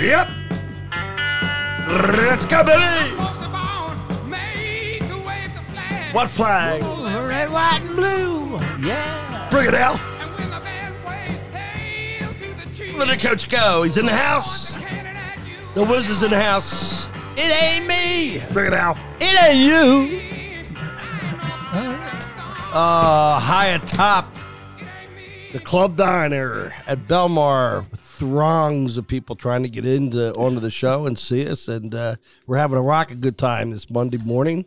Yep. Let's go, baby. What flag? Red, white, and blue. Yeah. Bring it out. Let the coach go. He's in the house. The Wiz is in the house. It ain't me. Bring it out. It ain't you. Uh, high atop the club diner at Belmar, throngs of people trying to get into onto the show and see us, and uh, we're having a rocking good time this Monday morning.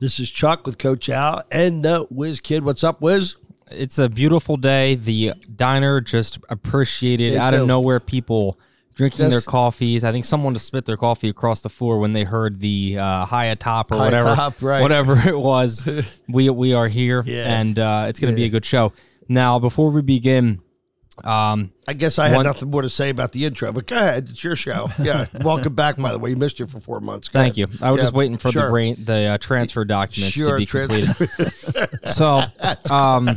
This is Chuck with Coach Al and uh, Wiz Kid. What's up, Wiz? It's a beautiful day. The diner just appreciated out do. of nowhere people drinking their coffees. I think someone just spit their coffee across the floor when they heard the uh, high atop or High whatever, top, right. whatever it was. we we are here, Yeah. and uh, it's going to be a good show. Now, before we begin, um, I guess I had One- nothing more to say about the intro, but go ahead. It's your show. Yeah. Welcome back, by the way. You missed you for four months. Go thank you. I was Yeah, just waiting for sure. the rain, the uh, transfer documents Sure, to be trans- completed. so, um, n-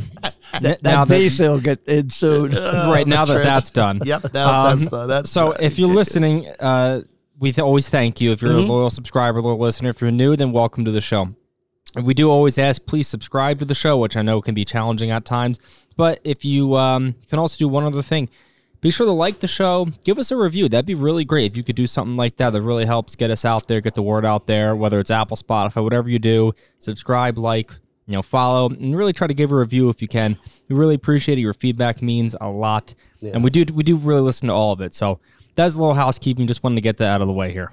That now that visa will get in soon. right now the that trans- that's done. Yep. Now Um, that's the, that's So the- if you're listening, uh, we th- always thank you. If you're Mm-hmm. a loyal subscriber, loyal listener, if you're new, then welcome to the show. And we do always ask, please subscribe to the show, which I know can be challenging at times. But if you um, can also do one other thing, be sure to like the show, give us a review. That'd be really great if you could do something like that. That really helps get us out there, get the word out there. Whether it's Apple, Spotify, whatever you do, subscribe, like, you know, follow, and really try to give a review if you can. We really appreciate it. Your feedback means a lot, and we do we do really listen to all of it. So that's a little housekeeping. Just wanted to get that out of the way here.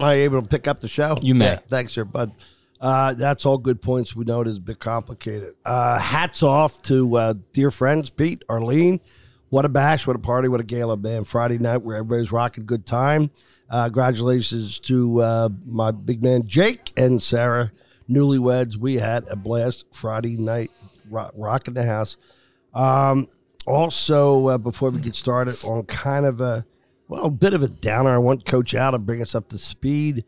Am I able to pick up the show? You may. Yeah, thanks, sir, bud. Uh, that's all good points. We know it is a bit complicated. Uh, hats off to uh, dear friends, Pete, Arlene. What a bash, what a party, what a gala, man. Friday night where everybody's rocking good time. Uh, congratulations to uh, my big man, Jake and Sarah, newlyweds. We had a blast Friday night, rock, rocking the house. Um, also, uh, before we get started, on kind of a well, a bit of a downer. I want Coach Al to bring us up to speed.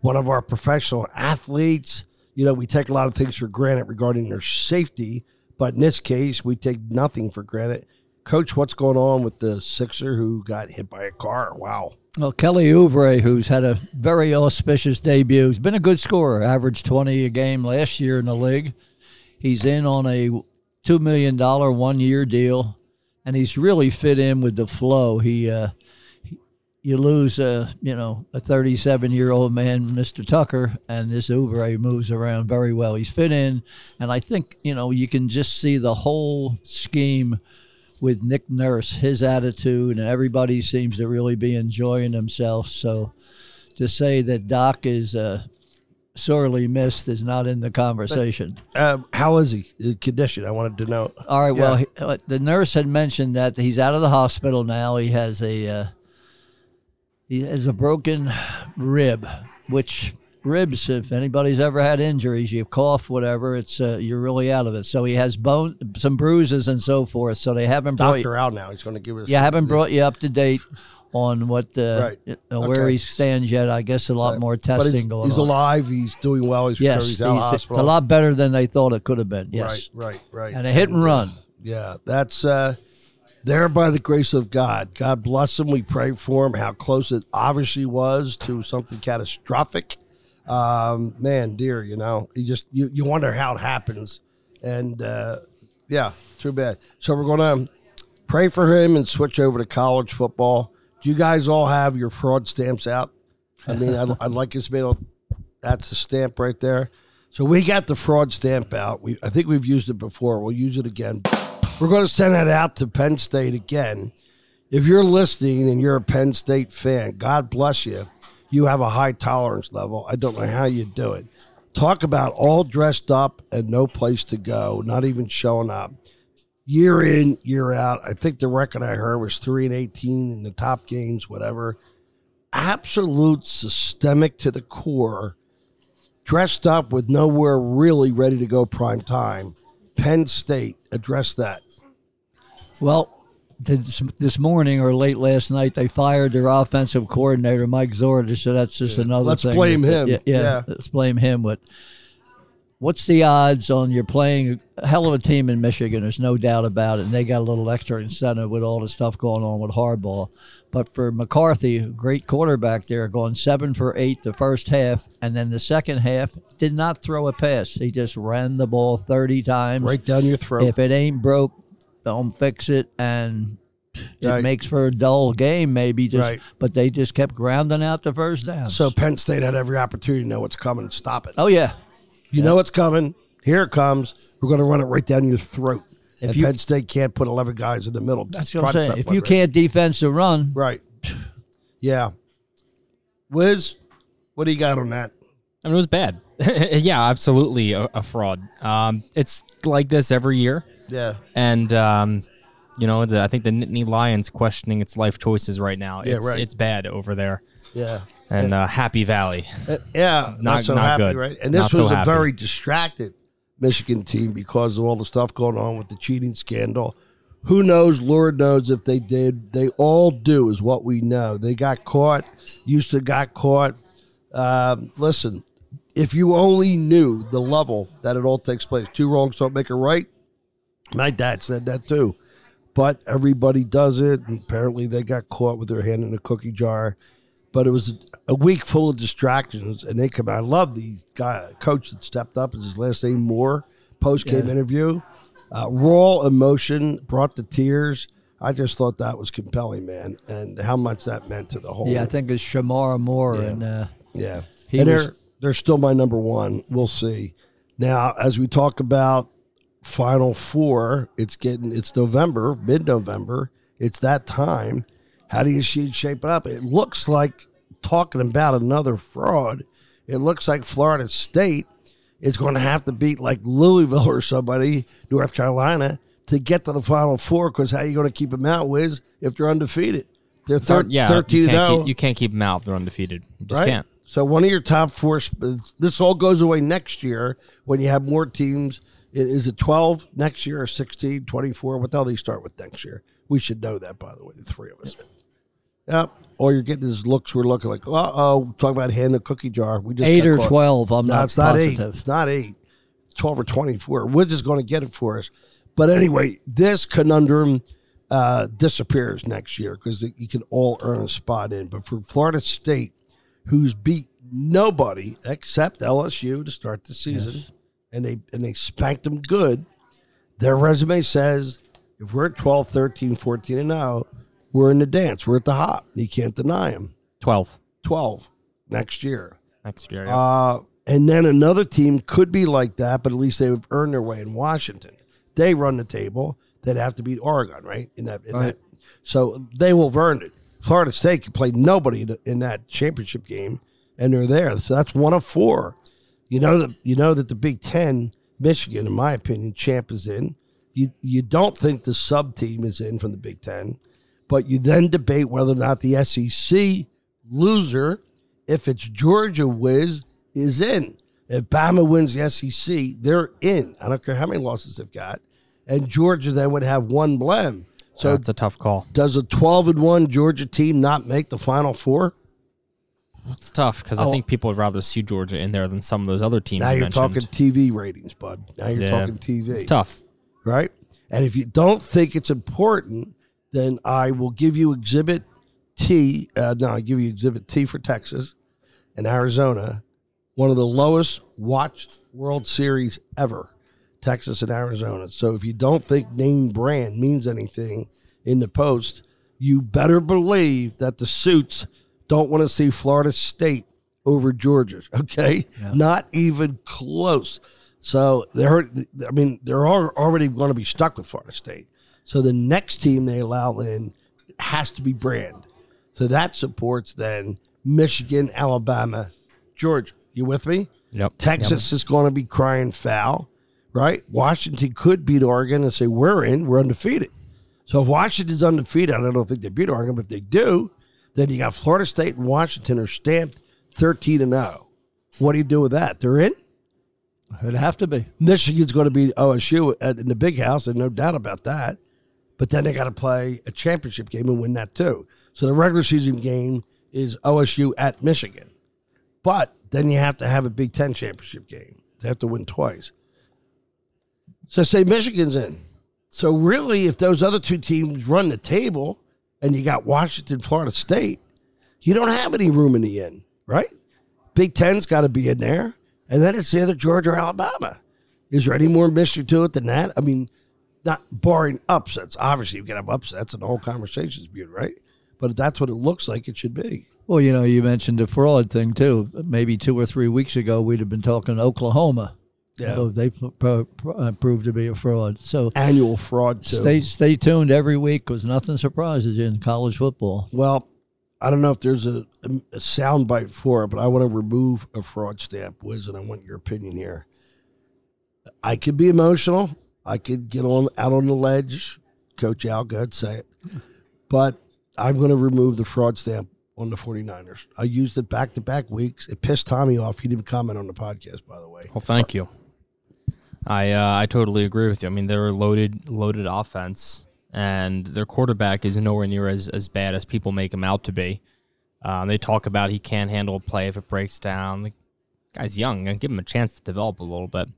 One of our professional athletes. You know, we take a lot of things for granted regarding their safety, but in this case, we take nothing for granted. Coach, what's going on with the Sixer who got hit by a car? Wow. Well, Kelly Oubre, who's had a very auspicious debut, has been a good scorer, averaged 20 a game last year in the league. He's in on a $2 million one year deal, and he's really fit in with the flow. He, uh, you lose a you know a 37 year old man, Mr. Tucker, and this Oubre moves around very well. He's fit in, and I think you know you can just see the whole scheme with Nick Nurse, his attitude, and everybody seems to really be enjoying themselves. So to say that Doc is uh, sorely missed is not in the conversation. Uh, how is he? The condition? I wanted to know. All right. Well, he, uh, the nurse had mentioned that he's out of the hospital now. He has a uh, he has a broken rib, which ribs, if anybody's ever had injuries, you cough, whatever, it's uh, you're really out of it. So he has bone, some bruises and so forth. So they haven't brought you, Doctor out now. He's going to give us. yeah, haven't brought you up to date on what uh, Right. uh, where Okay. he stands yet. I guess a lot more testing he's, going he's on. alive. He's doing well. He's Yes, he's out of the he's- it's a lot better than they thought it could have been. Yes, Right, right, right. and a hit and run. Yeah, that's uh, there by the grace of God. God bless him. We pray for him. How close it obviously was to something catastrophic. Um, man, dear, you know, you just you, you wonder how it happens, and uh, yeah, too bad. So we're gonna pray for him and switch over to college football. Do you guys all have your fraud stamps out? I mean, I'd, I'd like us to be able. That's the stamp right there. So we got the fraud stamp out. We I think we've used it before. We'll use it again. We're going to send it out to Penn State again. If you're listening and you're a Penn State fan, God bless you. You have a high tolerance level. I don't know how you do it. Talk about all dressed up and no place to go, not even showing up. Year in, year out. I think the record I heard was three and eighteen in the top games, whatever. Absolute systemic to the core dressed up with nowhere really ready to go prime time. Penn State address that. Well, this, this morning or late last night, they fired their offensive coordinator, Mike Zorda. So that's just another Let's thing. blame him. Yeah, yeah, Yeah. let's blame him. But what's the odds on you're playing a hell of a team in Michigan? There's no doubt about it. And they got a little extra incentive with all the stuff going on with Harbaugh. But for McCarthy, great quarterback there, going seven for eight the first half, and then the second half did not throw a pass. He just ran the ball 30 times. Right down your throat. If it ain't broke, don't fix it. And it Right. makes for a dull game, maybe. Just, Right. But they just kept grounding out the first down. so Penn State had every opportunity to know what's coming and stop it. oh yeah, You know what's coming. Here it comes. We're going to run it right down your throat. If and you- Penn State can't put 11 guys in the middle. that's what I'm saying. If you right? can't defense the run, Right. Yeah. Wiz, what do you got on that? I mean, it was bad. yeah, absolutely a, a fraud. Um, it's like this every year, Yeah. and um, you know, the, I think the Nittany Lions questioning its life choices right now. Yeah, it's right. it's bad over there, Yeah. and uh, Happy Valley. Uh, yeah, not- not so not happy, good. right? And this Not so was a happy. very distracted Michigan team because of all the stuff going on with the cheating scandal. Who knows? Lord knows if they did. They all do, is what we know. They got caught. Used to got caught. Um, listen, if you only knew the level that it all takes place, two wrongs don't make a right. My dad said that too. But everybody does it. And apparently, they got caught with their hand in a cookie jar but it was a week full of distractions, and they come out. I love the guy, coach that stepped up. Is his last name Moore? Post game interview, uh, raw emotion brought the tears. I just thought that was compelling, man, and how much that meant to the whole. yeah, I think it's Sherrone Moore Yeah. and uh, yeah. He and was- they're they're still my number one. We'll see. Now, as we talk about Final Four, it's getting it's November, mid November. It's that time. How do you see it shaping up? It looks like talking about another fraud. It looks like Florida State is going to have to beat like Louisville or somebody, North Carolina, to get to the Final Four. Because how are you going to keep them out, Wiz, if they're undefeated? They're thir- yeah, thirteen you oh. can't, keep, you can't keep them out if they're undefeated. You just right? can't. So one of your top four. This all goes away next year when you have more teams. Is it 12 next year or 16, 24? What the hell they start with next year? We should know that, by the way, the three of us. Yep. All you're getting is looks. We're looking like, uh oh, talk about hand in a cookie jar. We just eight or caught. twelve. I'm No, not it's not eight. It's not eight. 12 or 24. Wiz is going to get it for us. But anyway, this conundrum uh, disappears next year because you can all earn a spot in. But for Florida State, who's beat nobody except LSU to start the season, and they and they spanked them good, their resume says if we're at 12, 13, 14, and now, we're in the dance. We're at the hop. You can't deny them. Twelve 12 next year. next year. yeah. Uh, and then another team could be like that, but at least they've earned their way in Washington. They run the table. They'd have to beat Oregon, right? In that, in Right. that. So they will have earned it. Florida State could play nobody in that championship game, and they're there. So that's one of four. You know that you know that the Big Ten, Michigan, in my opinion, champ is in. You you don't think the sub team is in from the Big Ten, but you then debate whether or not the SEC loser, if it's Georgia whiz, is in. If Bama wins the SEC, they're in. I don't care how many losses they've got. And Georgia then would have one blem. So it's a tough call. does a 12 and 1 Georgia team not make the final four? It's tough because I Oh. think people would rather see Georgia in there than some of those other teams. Now you you're mentioned. talking TV ratings, bud. Now you're Yeah. talking TV. It's tough. right? And if you don't think it's important, then I will give you Exhibit T. Uh, no, I give you Exhibit T for Texas and Arizona, one of the lowest watched World Series ever. Texas and Arizona. So if you don't think name brand means anything in the post, you better believe that the suits don't want to see Florida State over Georgia. Okay, not even close. So they're, I mean, they're already going to be stuck with Florida State. So the next team they allow in has to be brand. So that supports then Michigan, Alabama, Georgia. You with me? Yep. Texas is going to be crying foul, right? Washington could beat Oregon and say, We're in, we're undefeated. So if Washington's undefeated, I don't think they beat Oregon, but if they do, then you got Florida State and Washington are stamped 13 and 0. What do you do with that? They're in? It'd have to be. Michigan's going to beat OSU in the big house, and no doubt about that. But then they got to play a championship game and win that too. So the regular season game is OSU at Michigan. But then you have to have a Big Ten championship game. They have to win twice. So say Michigan's in. So really, if those other two teams run the table, and you got Washington, Florida State, you don't have any room in the end, right? Big Ten's got to be in there, and then it's either Georgia or Alabama. Is there any more mystery to it than that? I mean, not barring upsets. Obviously, you can have upsets, and the whole conversation's viewed, right? But that's what it looks like it should be. Well, you know, you mentioned the fraud thing too. Maybe two or three weeks ago, we'd have been talking Oklahoma. Yeah. although they pro- pro- uh, proved to be a fraud. So Annual fraud too. stay stay tuned every week because nothing surprises you in college football. Well, I don't know if there's a, a, a sound bite for it, but I want to remove a fraud stamp, Wiz, and I want your opinion here. I could be emotional. I could get on out on the ledge. Coach Al, go ahead, say it. But I'm going to remove the fraud stamp on the 49ers. I used it back to back weeks. It pissed Tommy off. He didn't comment on the podcast, by the way. Well, thank you. I uh, I totally agree with you. I mean, they're a loaded loaded offense, and their quarterback is nowhere near as, as bad as people make him out to be. Um, they talk about he can't handle a play if it breaks down. The guy's young, and give him a chance to develop a little bit.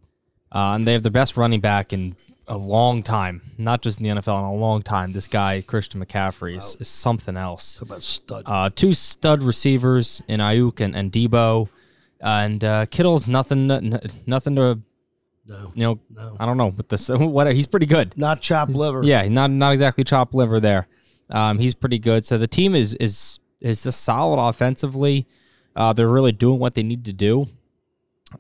Uh, and they have the best running back in a long time, not just in the NFL, in a long time. This guy, Christian McCaffrey, is, is something else. Talk about stud. Uh, two stud receivers in Aiyuk and, and Debo, and uh, Kittle's nothing, nothing to no, you know. no. I don't know, but this what he's pretty good. Not chopped liver. Yeah, not not exactly chopped liver there. Um, he's pretty good. So the team is is is just solid offensively. Uh, they're really doing what they need to do,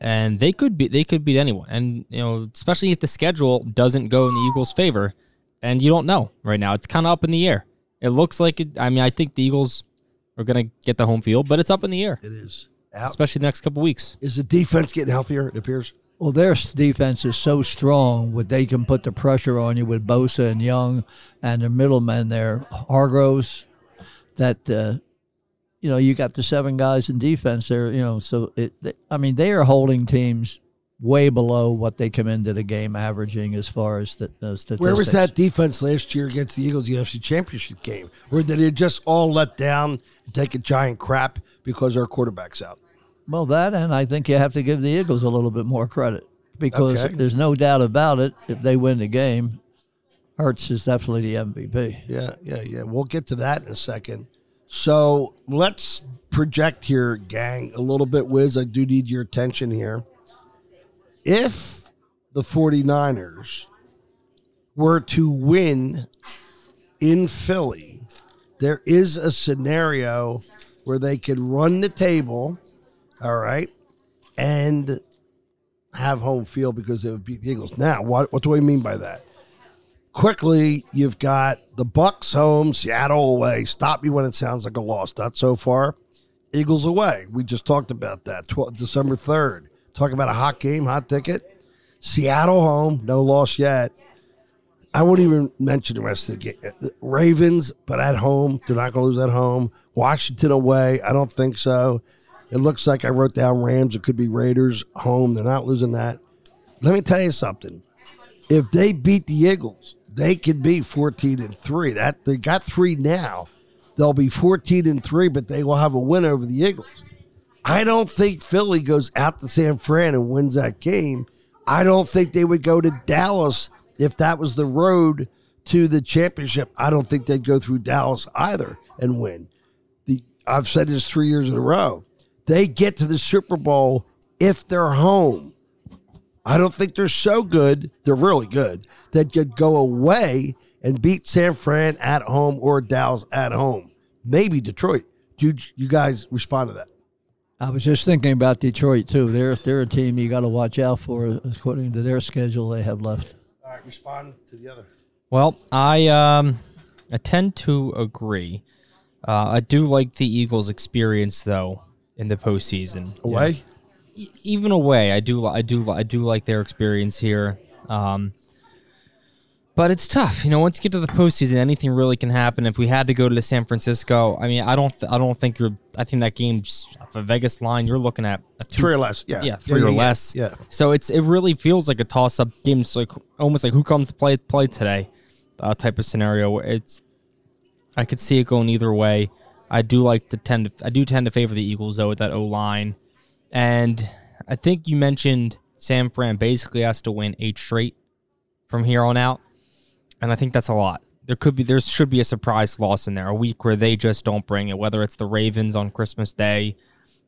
and they could be they could beat anyone. And you know, especially if the schedule doesn't go in the Eagles' favor, and you don't know right now. It's kind of up in the air. It looks like it. I mean, I think the Eagles are going to get the home field, but it's up in the air, It is. Out. especially the next couple weeks. Is the defense getting healthier, it appears? Well, their defense is so strong, what they can put the pressure on you with Bosa and Young and their middlemen there, Hargraves, that uh, you know you got the seven guys in defense there. You know, so it. They, I mean, they are holding teams way below what they come into the game averaging as far as the uh, statistics. Where was that defense last year against the Eagles the NFC Championship game? where they just all let down and take a giant crap because our quarterback's out? Well, that, and I think you have to give the Eagles a little bit more credit because Okay. there's no doubt about it. If they win the game, Hurts is definitely the MVP. Yeah, yeah, yeah. We'll get to that in a second. So let's project here, gang, a little bit, Wiz. I do need your attention here. If the 49ers were to win in Philly, there is a scenario where they could run the table, all right, and have home field because they would beat the Eagles. Now, what, what do I mean by that? quickly you've got the bucks home seattle away. Stop me when it sounds like a loss. Not so far. Eagles away. We just talked about that. 12, december 3rd Talk about a hot game hot ticket. Seattle home no loss yet. I won't even mention the rest of the game ravens but at home they're not going to lose at home. Washington away i don't think so it looks like i wrote down rams it could be raiders home they're not losing that let me tell you something if they beat the Eagles, they could be 14 and 3. That they got 3 now. They'll be 14 and 3, but they will have a win over the Eagles. I don't think Philly goes out to San Fran and wins that game. I don't think they would go to Dallas if that was the road to the championship. I don't think they'd go through Dallas either and win. The I've said this 3 years in a row. They get to the Super Bowl if they're home. I don't think they're so good. They're really good that could go away and beat San Fran at home or Dallas at home. Maybe Detroit. Do you, you guys respond to that? I was just thinking about Detroit too. They're they're a team you got to watch out for according to their schedule they have left. All right, respond to the other. Well, I um, I tend to agree. Uh, I do like the Eagles' experience though in the postseason. Away? E- Even away, I do, I do, I do like their experience here. Um, but it's tough, you know. Once you get to the postseason, anything really can happen. If we had to go to San Francisco, I mean, I don't, th- I don't think you're. I think that game's a Vegas line. You're looking at a two Three or less. Yeah. yeah, three or yeah, less. Yeah. So it's it really feels like a toss up game. It's like almost like who comes to play play today, uh, type of scenario. Where it's I could see it going either way. I do like to tend to I do tend to favor the Eagles though with that O line, and I think you mentioned San Fran basically has to win eight straight from here on out, and I think that's a lot. There could be, there should be a surprise loss in there, a week where they just don't bring it, whether it's the Ravens on Christmas Day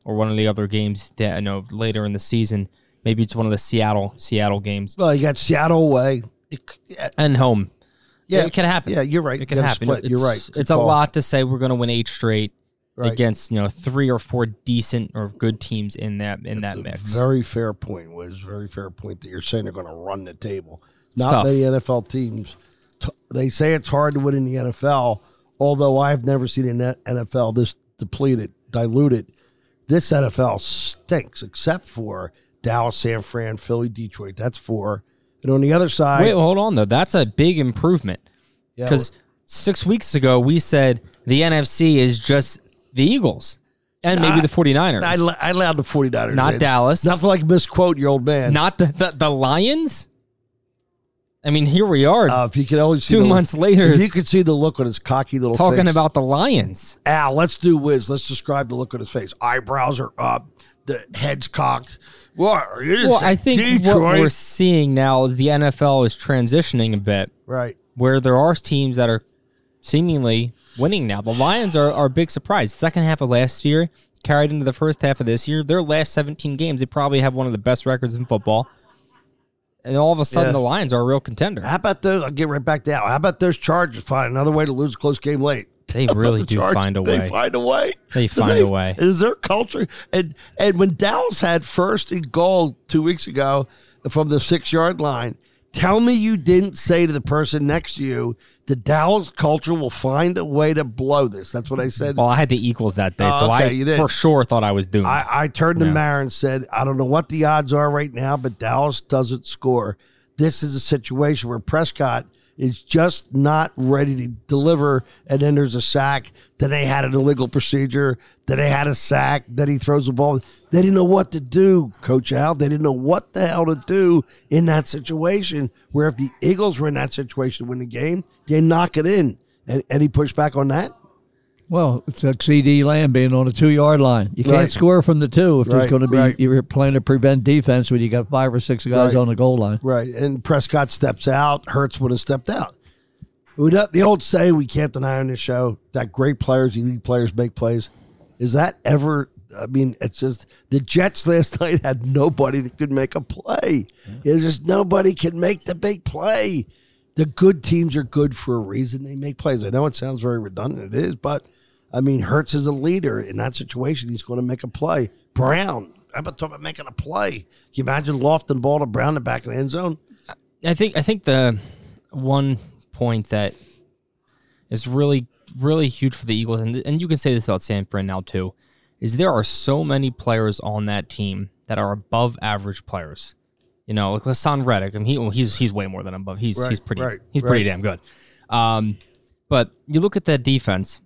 or one of the other games that I know later in the season. Maybe it's one of the Seattle Seattle games Well, you got Seattle away. It, yeah, and home. Yeah, it can happen. Yeah, you're right. It can You happen. split. It's, You're right. Good It's a lot to say we're going to win eight straight Right. against you know three or four decent or good teams in that in that mix. Very fair point, Was Very fair point that you're saying they're going to run the table. It's Not tough. many NFL teams. They say it's hard to win in the NFL, although I've never seen an NFL this depleted, diluted. This NFL stinks, except for Dallas, San Fran, Philly, Detroit. That's four. And on the other side, Wait, hold on though. That's a big improvement yeah, because six weeks ago we said the NFC is just the Eagles and maybe Nah, the 49ers. I, I allowed the 49ers. Not in. Dallas. Not to like misquote your old man. Not the, the the Lions. I mean, here we are uh, if you could only see two the, months later If you could see the look on his cocky little face. talking face. about the Lions. Al, let's do Wiz. Let's describe the look on his face. Eyebrows are up, the head's cocked. What? You Well, I think Detroit. what we're seeing now is the NFL is transitioning a bit right. where there are teams that are seemingly winning now. The Lions are, are a big surprise. Second half of last year carried into the first half of this year. Their last 17 games, they probably have one of the best records in football. And all of a sudden, Yeah. the Lions are a real contender. How about those? I'll get right back to Al. How about those Chargers find another way to lose a close game late? They really the do Chargers? find a way. They find a way. They find a way. Is their culture and and when Dallas had first and goal two weeks ago from the six yard line, tell me you didn't say to the person next to you, the Dallas culture will find a way to blow this. That's what I said. Well, I had the Eagles that day, Oh, so okay, I for sure thought I was doomed. I, I turned to Yeah. Mara and said, I don't know what the odds are right now, but Dallas doesn't score. This is a situation where Prescott is just not ready to deliver, and then there's a sack. Then they had an illegal procedure. Then they had a sack. Then he throws the ball. They didn't know what to do, Coach Al. They didn't know what the hell to do in that situation. Where if the Eagles were in that situation to win the game, they knock it in. And he any pushback on that? Well, it's like CeeDee Lamb being on a two yard line. You can't Right. score from the two if there's going to be right. you're playing to prevent defense when you got five or six guys Right. on the goal line. Right. And Prescott steps out. Hurts would have stepped out. The old saying we can't deny on this show that great players, elite players make plays. Is that ever? I mean, it's just the Jets last night had nobody that could make a play. There's just nobody can make the big play. The good teams are good for a reason. They make plays. I know it sounds very redundant. It is, but I mean, Hurts is a leader in that situation. He's going to make a play. Brown, how about talking about making a play? Can you imagine lofting ball to Brown in the back of the end zone? I think I think the one point that is really really huge for the Eagles, and and you can say this about San Fran now too, is there are so many players on that team that are above average players. You know, like Haason Reddick. I mean, he, well, he's he's way more than above. He's Right, he's pretty right, he's pretty right. damn good. Um, but you look at that defense,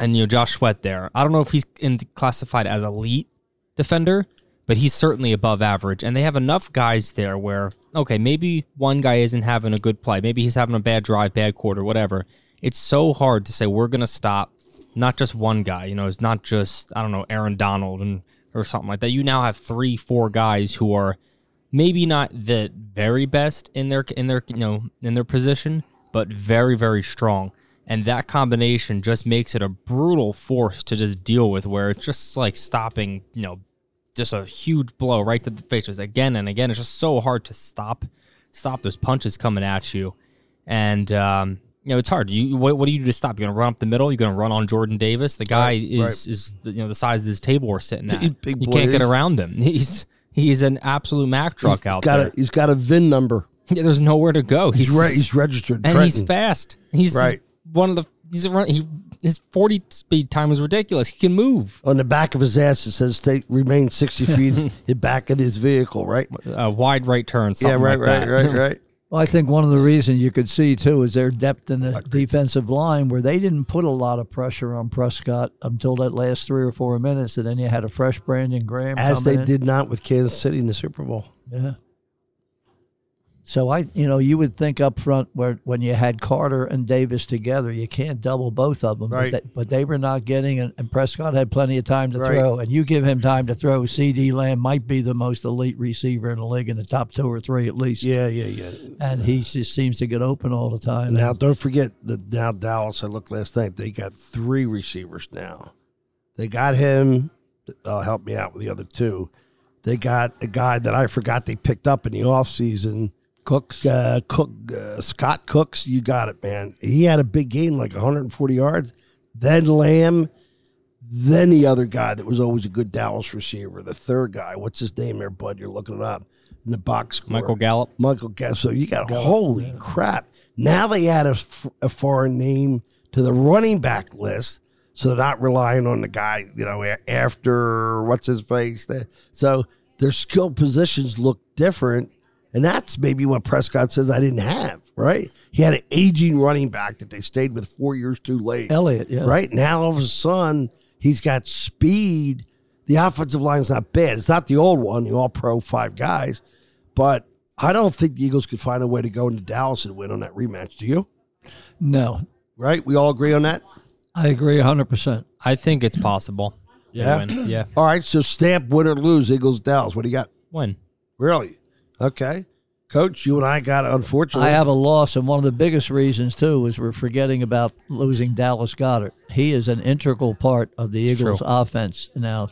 and you know Josh Sweat there. I don't know if he's in, classified as elite defender, but he's certainly above average. And they have enough guys there where, okay, maybe one guy isn't having a good play. Maybe he's having a bad drive, bad quarter, whatever. It's so hard to say we're going to stop not just one guy. You know, it's not just, I don't know, Aaron Donald and or something like that. You now have three, four guys who are maybe not the very best in their in their you know in their position, but very very strong. And that combination just makes it a brutal force to just deal with, where it's just like stopping, you know, just a huge blow right to the face, just again and again. It's just so hard to stop, stop those punches coming at you, and um, you know it's hard. You what, what do you do to stop? You're gonna run up the middle. You're gonna run on Jordan Davis. The guy Right, is right. is the, you know the size of this table we're sitting at. Big- big you boy, can't get around him. He's he's an absolute Mack truck out got there. a, he's got a VIN number. Yeah, there's nowhere to go. He's, He's re- he's registered. and he's Trenton. fast. He's Right. one of the he's a run. He his 40 speed time is ridiculous. He can move. On the back of his ass, it says "Stay remain sixty feet in back of his vehicle." Right? A wide right turn. Yeah. Something Right. like right. that. Right. Right. Well, I think one of the reasons you could see too is their depth in the defensive line, where they didn't put a lot of pressure on Prescott until that last three or four minutes, and then you had a fresh Brandon Graham As they in. did not with Kansas City in the Super Bowl. Yeah. So I, you know, you would think up front where when you had Carter and Davis together, you can't double both of them. Right. But, they, but they were not getting, and, and Prescott had plenty of time to Right. throw. And you give him time to throw. CeeDee Lamb might be the most elite receiver in the league in the top two or three at least. Yeah, yeah, yeah. And he just seems to get open all the time. Now, don't forget that now Dallas. I looked last night. They got three receivers now. They got him. Uh, help me out with the other two. They got a guy that I forgot they picked up in the offseason. Cooks. Uh, Cook, uh, Scott Cooks. You got it, man. He had a big game, like 140 yards. Then Lamb. Then the other guy that was always a good Dallas receiver. The third guy. What's his name there, bud? You're looking it up in the box score. Michael Gallup. Michael Gallup. So you got holy crap. Now they add a foreign name to the running back list, so they're not relying on the guy, you know, after what's his face. So their skill positions look different, and that's maybe what Prescott says I didn't have. Right? He had an aging running back that they stayed with four years too late. Elliott, yeah. Right now, all of a sudden, he's got speed. The offensive line's not bad. It's not the old one, the all pro five guys, but I don't think the Eagles could find a way to go into Dallas and win on that rematch. Do you? No, Right? We all agree on that? I agree 100%. I think it's possible. Yeah? win. Yeah. All right, so stamp win or lose, Eagles, Dallas. What do you got? Win. Really? Okay. Coach, you and I got unfortunately. I have a loss, and one of the biggest reasons too is we're forgetting about losing Dallas Goedert. He is an integral part of the It's Eagles' true. offense. Now,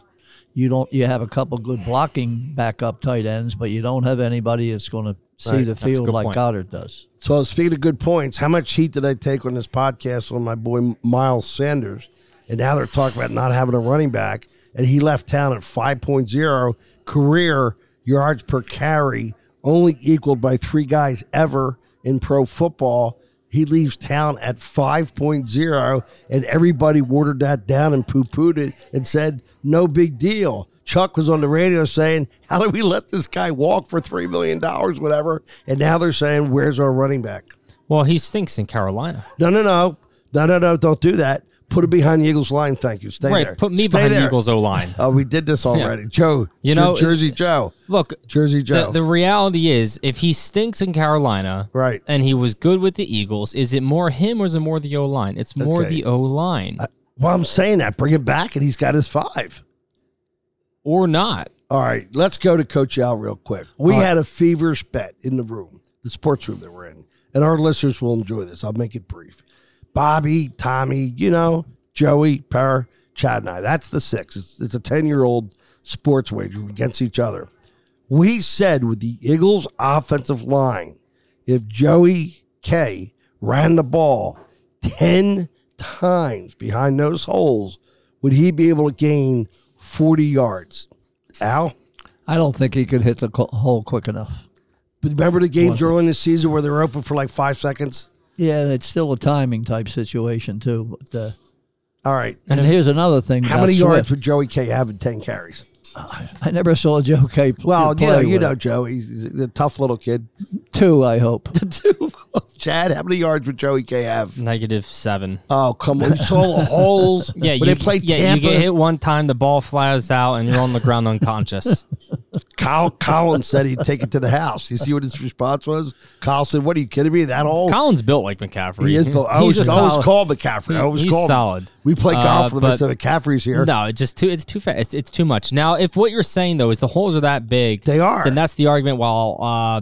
you don't you have a couple good blocking backup tight ends, but you don't have anybody that's going to see Right. the field like point. Goedert does. So speaking of good points, how much heat did I take on this podcast on my boy Miles Sanders? And now they're talking about not having a running back, and he left town at 5.0 career yards per carry, only equaled by three guys ever in pro football. He leaves town at 5.0, and everybody watered that down and poo pooed it and said, no big deal. Chuck was on the radio saying, How did we let this guy walk for $3 million, whatever? And now they're saying, Where's our running back? Well, he stinks in Carolina. No, no, no. No, no, no. Don't do that. Put it behind the Eagles line. Thank you. Stay right. there. Put me Stay behind there. the Eagles O line. Oh, we did this already. Joe. You Jer- know, Jersey Joe. Look, Jersey Joe. the, the reality is, if he stinks in Carolina, right. and he was good with the Eagles, is it more him or is it more the O line? It's more Okay. the O line, Well, I'm saying that. Bring him back, and he's got his five. or not. All right, let's go to Coach Al real quick. We right. had a feverish bet in the room, the sports room that we're in, and our listeners will enjoy this. I'll make it brief. Bobby, Tommy, you know, Joey, Per, Chad, and I. That's the six. It's, it's a 10 year old sports wager against each other. We said with the Eagles' offensive line, if Joey K ran the ball 10 times behind those holes, would he be able to gain 40 yards? Al? I don't think he could hit the hole quick enough. But remember the games early in the season where they were open for like five seconds? Yeah, it's still a timing type situation too. But uh, All right. and here's another thing. How many Swift. yards would Joey K have in 10 carries? I never saw Joe K. Play Well, you know, you know Joey. He's a tough little kid. two. I hope. Two. Chad, how many yards would Joey K have? Negative seven. Oh, come on. You saw the holes. Yeah, when you, they played yeah, Tampa. you get hit one time, the ball flies out, and you're on the ground unconscious. Kyle Collins said he'd take it to the house. You see what his response was? Kyle said, What are you kidding me? That hole? Collins built like McCaffrey. He is. built. I He's was, a I was called McCaffrey. I was he's called. solid. We play golf Uh, for the but- so McCaffrey's here. No, it's just too. It's too fast. It's, it's too much. Now, if what you're saying though is the holes are that big, They are. Then that's the argument. While uh,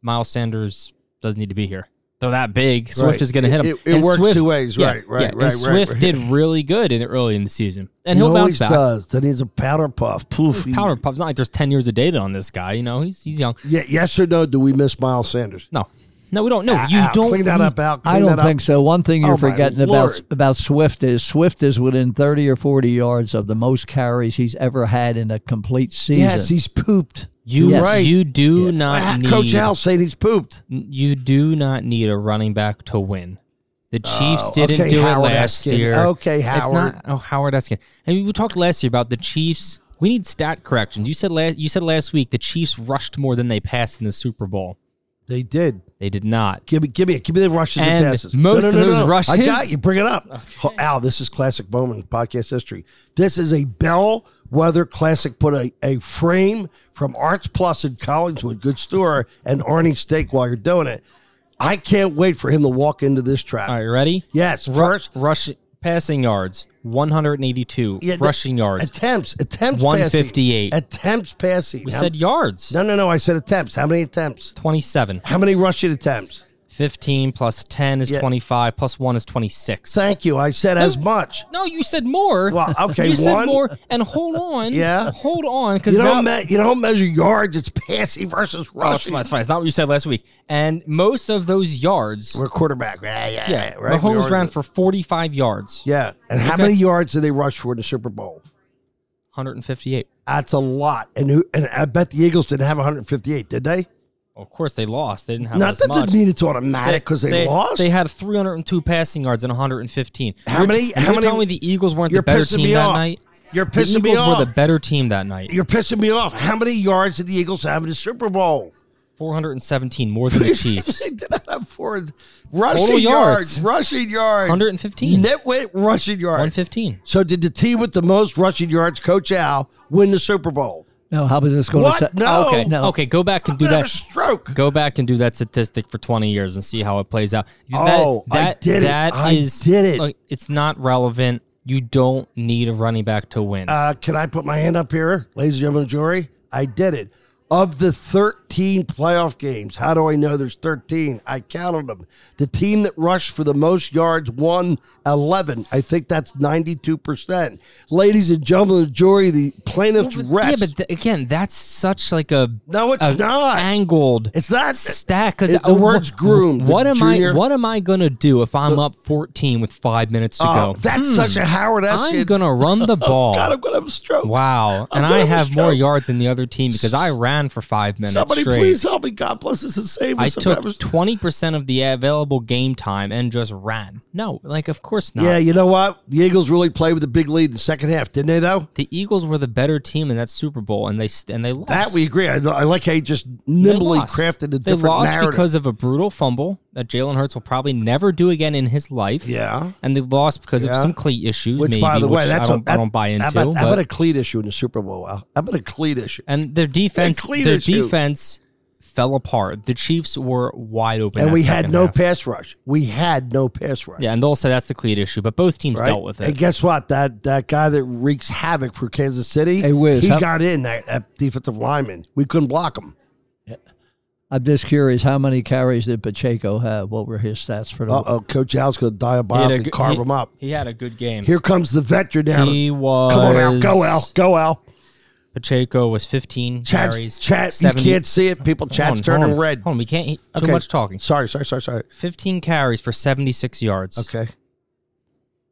Miles Sanders doesn't need to be here, they're that big. Swift Right. is going to hit him. It- it And works Swift- two ways. yeah, Right, right, yeah. right, right, Swift right. did really good in early in the season, and he he'll bounce always back. does. Then he's a powder puff. Poof. Powder puff. It's not like there's ten years of data on this guy. You know, he's he's young. Yeah, yes or no? Do we miss Miles Sanders? No, no, we don't. No, Al, you Al, don't. clean that we- up, Al. Clean I don't that up. think so. One thing you're Oh, forgetting about about Swift is Swift is within 30 or 40 yards of the most carries he's ever had in a complete season. Yes, he's pooped. You Yes. right. you do Ah, not need Coach Al said he's pooped. you do not need a running back to win. The Chiefs Oh, didn't okay, do Howard it last Eskin. year. Okay, It's Howard. not oh Howard Eskin. And we talked last year about the Chiefs. We need stat corrections. You said last you said last week the Chiefs rushed more than they passed in the Super Bowl. They did. They did not. Give me, give me, give me the rushes and, And passes. most no, of no, no, those no. I got you. Bring it up, Oh, Al. This is classic in podcast history. This is a bell Weather Classic put a, a frame from Arts Plus in Collingswood, good store, and Arnie Steak while you're doing it. I can't wait for him to walk into this trap. All right, you ready? Yes, Ru- first rush passing yards 182, yeah, rushing yards. attempts, attempts, 158. passing. attempts passing. we How- said yards. no, no, no. I said attempts. How many attempts? 27. How many rushing attempts? 15 plus 10 is Yeah. 25 plus 1 is 26. Thank you. I said as much. No, you said more. Well, okay, you said one- more. And hold on. Yeah. Hold on, because You now don't me- you don't measure yards. It's passing versus Oh, it's rushing. fine. It's fine. It's not what you said last week. And most of those yards, We're quarterback. Yeah, yeah, yeah, right. We Mahomes ran for 45 yards, Yeah, and how Okay. many yards did they rush for in the Super Bowl? 158. That's a lot. And who? And I bet the Eagles didn't have 158, did they? Of course, they lost. They didn't have Not that doesn't mean it's automatic because they, lost. They had 302 passing yards and 115. How You're many- how You're many- telling me the Eagles weren't the better team that off. night? You're pissing me off. The Eagles were the better team that night. You're pissing me off. How many yards did the Eagles have in the Super Bowl? 417 more than the Chiefs. they did not have four rushing Total yards. yards. Rushing yards. 115. Nitwit rushing yards. 115. So did the team with the most rushing yards, Coach Al, win the Super Bowl? No, how was this going What? to say? No. Okay. No. Okay. Go back and do I'm gonna have a that. stroke. Go back and do that statistic for 20 years and see how it plays out. Oh, I did it. that I is- did it. Look, it's not relevant. You don't need a running back to win. Uh, can I put my hand up here, ladies and gentlemen, jury? I did it. Of the 13 playoff games, how do I know there's 13? I counted them. The team that rushed for the most yards won 11. I think that's 92%. Ladies and gentlemen, the jury, the plaintiff's But- rest. Yeah, but th- again, that's such like a no, it's a not. angled It's not. stat because the oh, word's groomed. What am junior- I? What am I gonna do if I'm up 14 with five minutes to Oh, go? that's hmm. such a Howard. I'm gonna run the oh, ball. God, I'm going to have a stroke. Wow, I'm and I have have more yards than the other team because I ran for five minutes Somebody straight. please help me. God bless us and save us. I'm took twenty percent of the available game time and just ran. No, like of course not. Yeah, you know what? The Eagles really played with a big lead in the second half, didn't they? Though The Eagles were the better team in that Super Bowl, and they st- and they lost. that we agree. I, I like how you just nimbly crafted a They different lost narrative. because of a brutal fumble that Jalen Hurts will probably never do again in his life. yeah, and they lost because Yeah. of some cleat issues. which maybe, by the way, that's I don't, a, I don't buy into. How about, how but- about a cleat issue in the Super Bowl? Al? How about a cleat issue? and their defense, clean their issue. defense fell apart. The Chiefs were wide open, And we had no half. pass rush. We had no pass rush. Yeah, and they'll say that's the cleat issue, but both teams Right? dealt with it. And guess what? That that guy that wreaks havoc for Kansas City, Hey, Wiz, he how- got in that, that defensive lineman. We couldn't block him. I'm just curious, how many carries did Pacheco have? What were his stats for the Uh oh, Coach Al's going to He had a diabolically good- carve he- him up. He had a good game. Here comes the veteran now. he was. Come on, Al. Go, Al. Go, Al. Pacheco was 15 Chat, carries. chat. 70 You can't see it. People, Hold chat's on, turning hold on. red. Hold on, we can't. Too Okay. much talking. Sorry, sorry, sorry, sorry. 15 carries for 76 yards. Okay.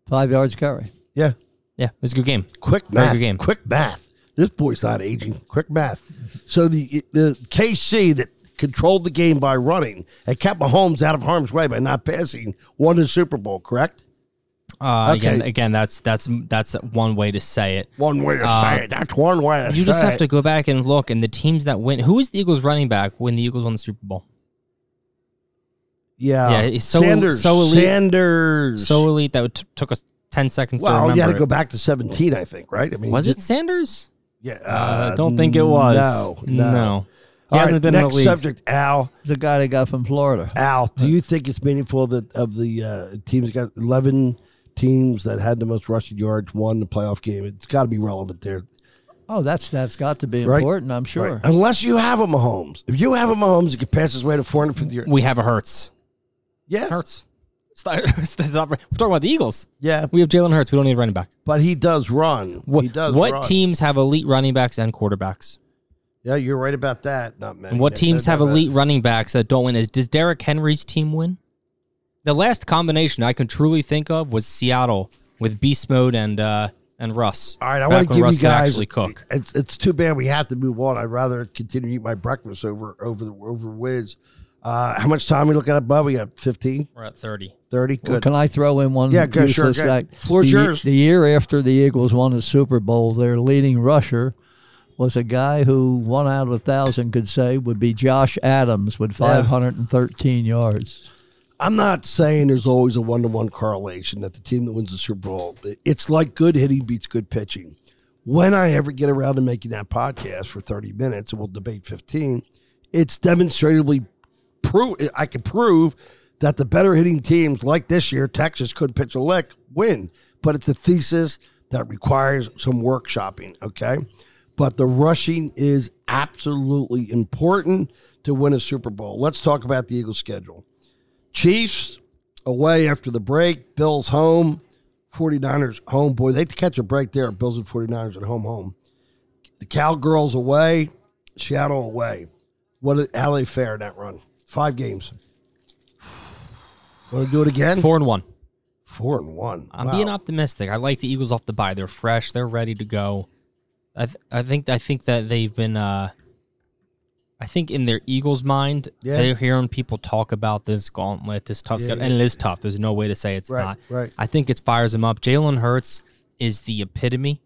five yards carry? Yeah. Yeah, it was a good game. Quick Very math. good game. Quick math. This boy's not aging. Quick math. So the the KC that controlled the game by running and kept Mahomes out of harm's way by not passing won the Super Bowl. Correct. Uh, Again, Okay. again, that's that's that's one way to say it. One way to Uh, say it. That's one way to You just have it. to go back and look, and the teams that win. was the Eagles running back when the Eagles won the Super Bowl? Yeah. Yeah, it's so- Sanders. so elite- Sanders. So elite that t- took us ten seconds to well, remember. you had to go back to seventeen. I think. Right. I mean, Was it Sanders? Yeah. Uh, Uh, I don't think it was. No. No. no. He All hasn't right, been in next the league. subject, Al. The guy they got from Florida. Al, do you think it's meaningful that of the uh, teams got eleven teams that had the most rushing yards won the playoff game? It's got to be relevant there, Oh, that's that's got to be Right. important. I'm sure. Right. Unless you have a Mahomes. If you have a Mahomes, you can pass his way to four hundred fifty yards. We have a Hurts. Yeah, Hurts. It's not- it's not- We're talking about the Eagles. yeah, We have Jalen Hurts. We don't need a running back. but he does run. What, he does. what run. teams have elite running backs and quarterbacks? Yeah, you're right about that. Not many. And what teams have doubt about elite running backs that don't win? Is does Derrick Henry's team win? The last combination I can truly think of was Seattle with Beast Mode and uh, and Russ. All right, I Back want to when give Russ you guys. actually cook. It's it's too bad we have to move on. I'd rather continue to eat my breakfast over over the over Wiz. Uh, how much time are we looking at, Bub? We got 15, We're at thirty. 30? Well, Good. can I throw in one? Yeah, go, sure, useless go. Floor's the, yours. The year after the Eagles won the Super Bowl, their leading rusher was a guy who one out of a thousand could say would be Josh Adams with 513 yards. I'm not saying there's always a one to one correlation that the team that wins the Super Bowl. It's like good hitting beats good pitching. when I ever get around to making that podcast for 30 minutes and we'll debate 15, it's demonstrably prove I can prove that the better hitting teams like this year, Texas could pitch a lick, win. But it's a thesis that requires some workshopping, okay? But the rushing is absolutely important to win a Super Bowl. Let's talk about the Eagles schedule. Chiefs away after the break, Bills home, 49ers home. Boy, they catch a break there. Bills and 49ers at home home. The Cowgirls away, Seattle away. What did they fare in that run? Five games. Want to do it again? Four and one. Four and one. I'm Wow. being optimistic. I like the Eagles off the bye. They're fresh. They're ready to go. I th- I think I think that they've been. Uh, I think in their Eagles' mind, Yeah. they're hearing people talk about this gauntlet, this tough Yeah, schedule, yeah. and it is tough. There's no way to say it's Right, not. right. I think it fires them up. Jalen Hurts is the epitome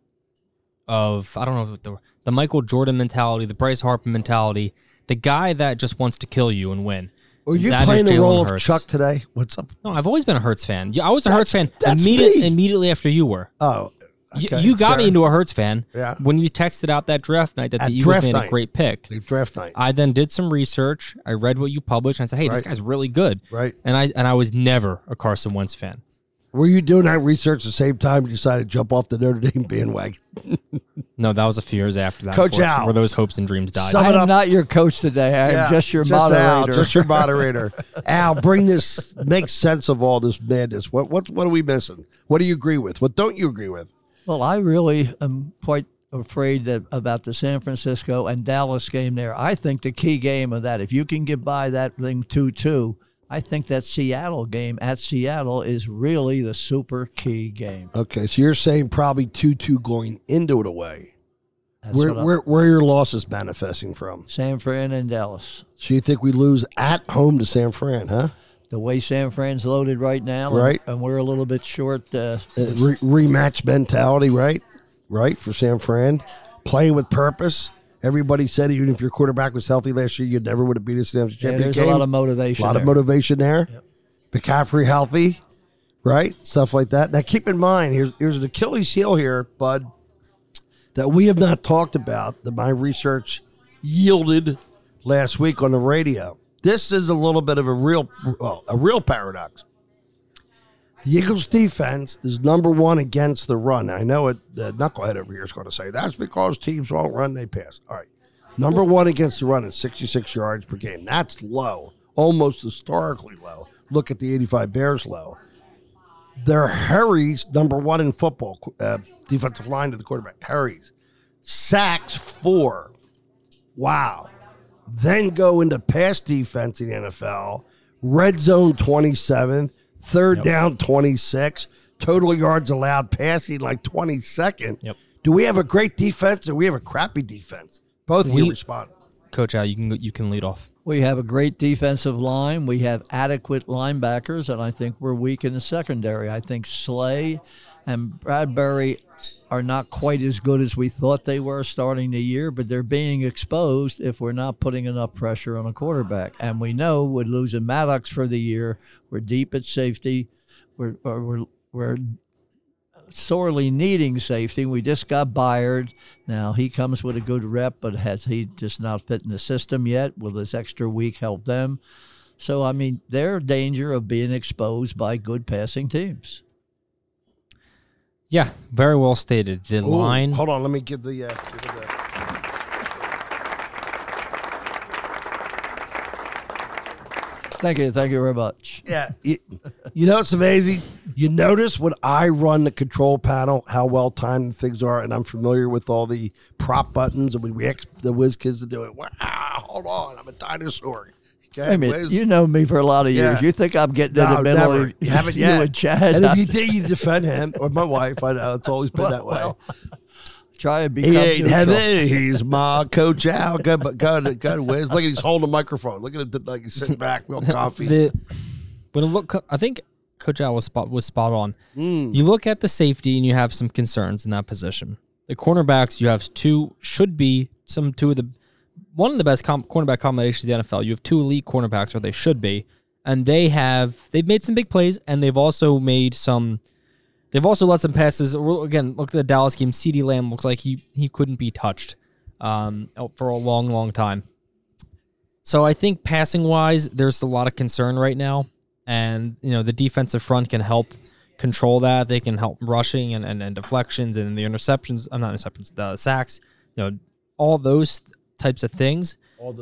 of I don't know the the Michael Jordan mentality, the Bryce Harper mentality, the guy that just wants to kill you and win. Are you That playing the role of Hurts. Chuck today? What's up? No, I've always been a Hurts fan. Yeah, I was a That's- Hurts fan immediate, me. immediately after you were. Oh, okay, you got me into a Hurts fan Yeah. when you texted out that draft night that At the Eagles made night. a great pick. the draft night. I then did some research. I read what you published, and I said, "Hey, this guy's really good." Right. And I and I was never a Carson Wentz fan. Were you doing that research the same time you decided to jump off the Notre Dame bandwagon? No, that was a few years after that. Coach Al. Where those hopes and dreams died. Sum I am up. not your coach today. I am just your moderator. Al, just your moderator. Al, bring this. Make sense of all this madness. What what what are we missing? What do you agree with? What don't you agree with? Well, I really am quite afraid that about the San Francisco and Dallas game there. I think the key game of that, if you can get by that thing 2 2, I think that Seattle game at Seattle is really the super key game. Okay, so you're saying probably two two going into it away. That's Where where where are your losses manifesting from? San Fran and Dallas. So you think we lose at home to San Fran, huh? The way San Fran's loaded right now, Right. and, we're a little bit short. Uh, Uh, re- rematch mentality, right? Right for San Fran, playing with purpose. Everybody said even if your quarterback was healthy last year, you never would have beat us in the yeah, championship there's game. a lot of motivation. A lot of motivation there. McCaffrey healthy, right? Stuff like that. Now keep in mind, here's here's an Achilles heel here, bud, that we have not talked about that my research yielded last week on the radio. This is a little bit of a real well, a real paradox. The Eagles defense is number one against the run. I know it the knucklehead over here is going to say that's because teams won't run, they pass. All right. Number one against the run is 66 yards per game. That's low, almost historically low. Look at the 85 Bears low. Their hurries, number one in football, uh, defensive line to the quarterback. Hurries. Sacks, four. Wow. Then go into pass defense in the NFL. Red zone 27th. Third down 26. Total yards allowed passing like 22nd. Yep. Do we have a great defense or we have a crappy defense? Both of you We- respond. Coach Al, you can you can lead off. We have a great defensive line. We have adequate linebackers, and I think we're weak in the secondary. I think Slay and Bradbury are not quite as good as we thought they were starting the year, but they're being exposed if we're not putting enough pressure on a quarterback. And we know we're losing Maddox for the year. We're deep at safety. We're we're we're sorely needing safety. We just got Byard. Now he comes with a good rep, but has he just not fit in the system yet? Will this extra week help them? So I mean, they're danger of being exposed by good passing teams. Yeah, very well stated. The Ooh, line. Hold on, let me give the. Uh, give it the Thank you, thank you very much. yeah, you, you know it's amazing. You notice when I run the control panel how well timed things are, and I'm familiar with all the prop buttons, and we, we ex the whiz kids to do it. Wow, hold on, I'm a dinosaur. Okay, I mean, Wiz. you know me for a lot of years. Yeah. You think I'm getting in No, the middle never. of You haven't you yet. and Chad? and if you did, you defend him or my wife. I know it's always been that way. Well, try and become He ain't neutral. heavy. He's my coach Al. Go, but go, to- go, to Wiz. Look at he's holding the microphone. Look at him like he's sitting back, real coffee. The when it look, I think Coach Al was spot was spot on. Mm. You look at the safety and you have some concerns in that position. The cornerbacks you have two should be some two of the one of the best cornerback combinations in the NFL. You have two elite cornerbacks, or they should be, and they have they've made some big plays and they've also made some. They've also let some passes. Again, look at the Dallas game. CeeDee Lamb looks like he he couldn't be touched um, for a long, long time. So I think passing wise, there's a lot of concern right now, and you know the defensive front can help control that. They can help rushing and, and, and deflections and the interceptions. I'm not interceptions, the sacks. You know all those types of things.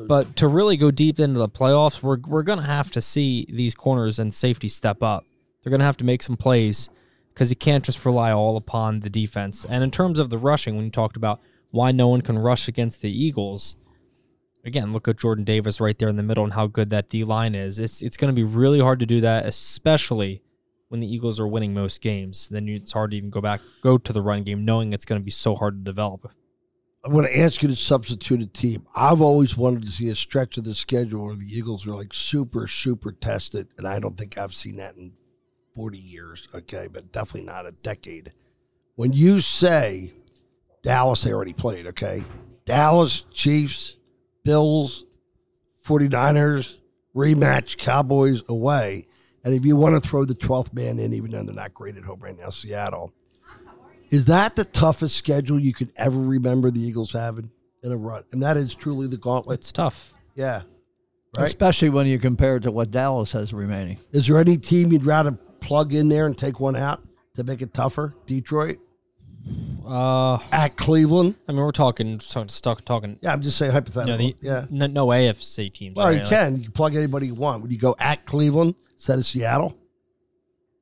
But to really go deep into the playoffs, we're we're gonna have to see these corners and safety step up. They're gonna have to make some plays because you can't just rely all upon the defense. And in terms of the rushing, when you talked about why no one can rush against the Eagles, again, look at Jordan Davis right there in the middle and how good that D line is. It's it's going to be really hard to do that, especially when the Eagles are winning most games. Then it's hard to even go back go to the run game, knowing it's going to be so hard to develop. I'm going to ask you to substitute a team. I've always wanted to see a stretch of the schedule where the Eagles are like super, super tested, and I don't think I've seen that in 40 years. Okay, but definitely not a decade. When you say Dallas, they already played. Okay, Dallas, Chiefs, Bills, 49ers, rematch, Cowboys away. And if you want to throw the 12th man in, even though they're not great at home right now, Seattle, is that the toughest schedule you could ever remember the Eagles having in a run? And that is truly the gauntlet. It's tough. Yeah. Right. Especially when you compare it to what Dallas has remaining. Is there any team you'd rather plug in there and take one out to make it tougher? Detroit Uh, at Cleveland. I mean, we're talking stuck, stuck talking. Yeah, I'm just saying You know, hypothetical. the, yeah. no, no AFC teams. Well, right? you Like- can. You can plug anybody you want. Would you go at Cleveland instead of Seattle?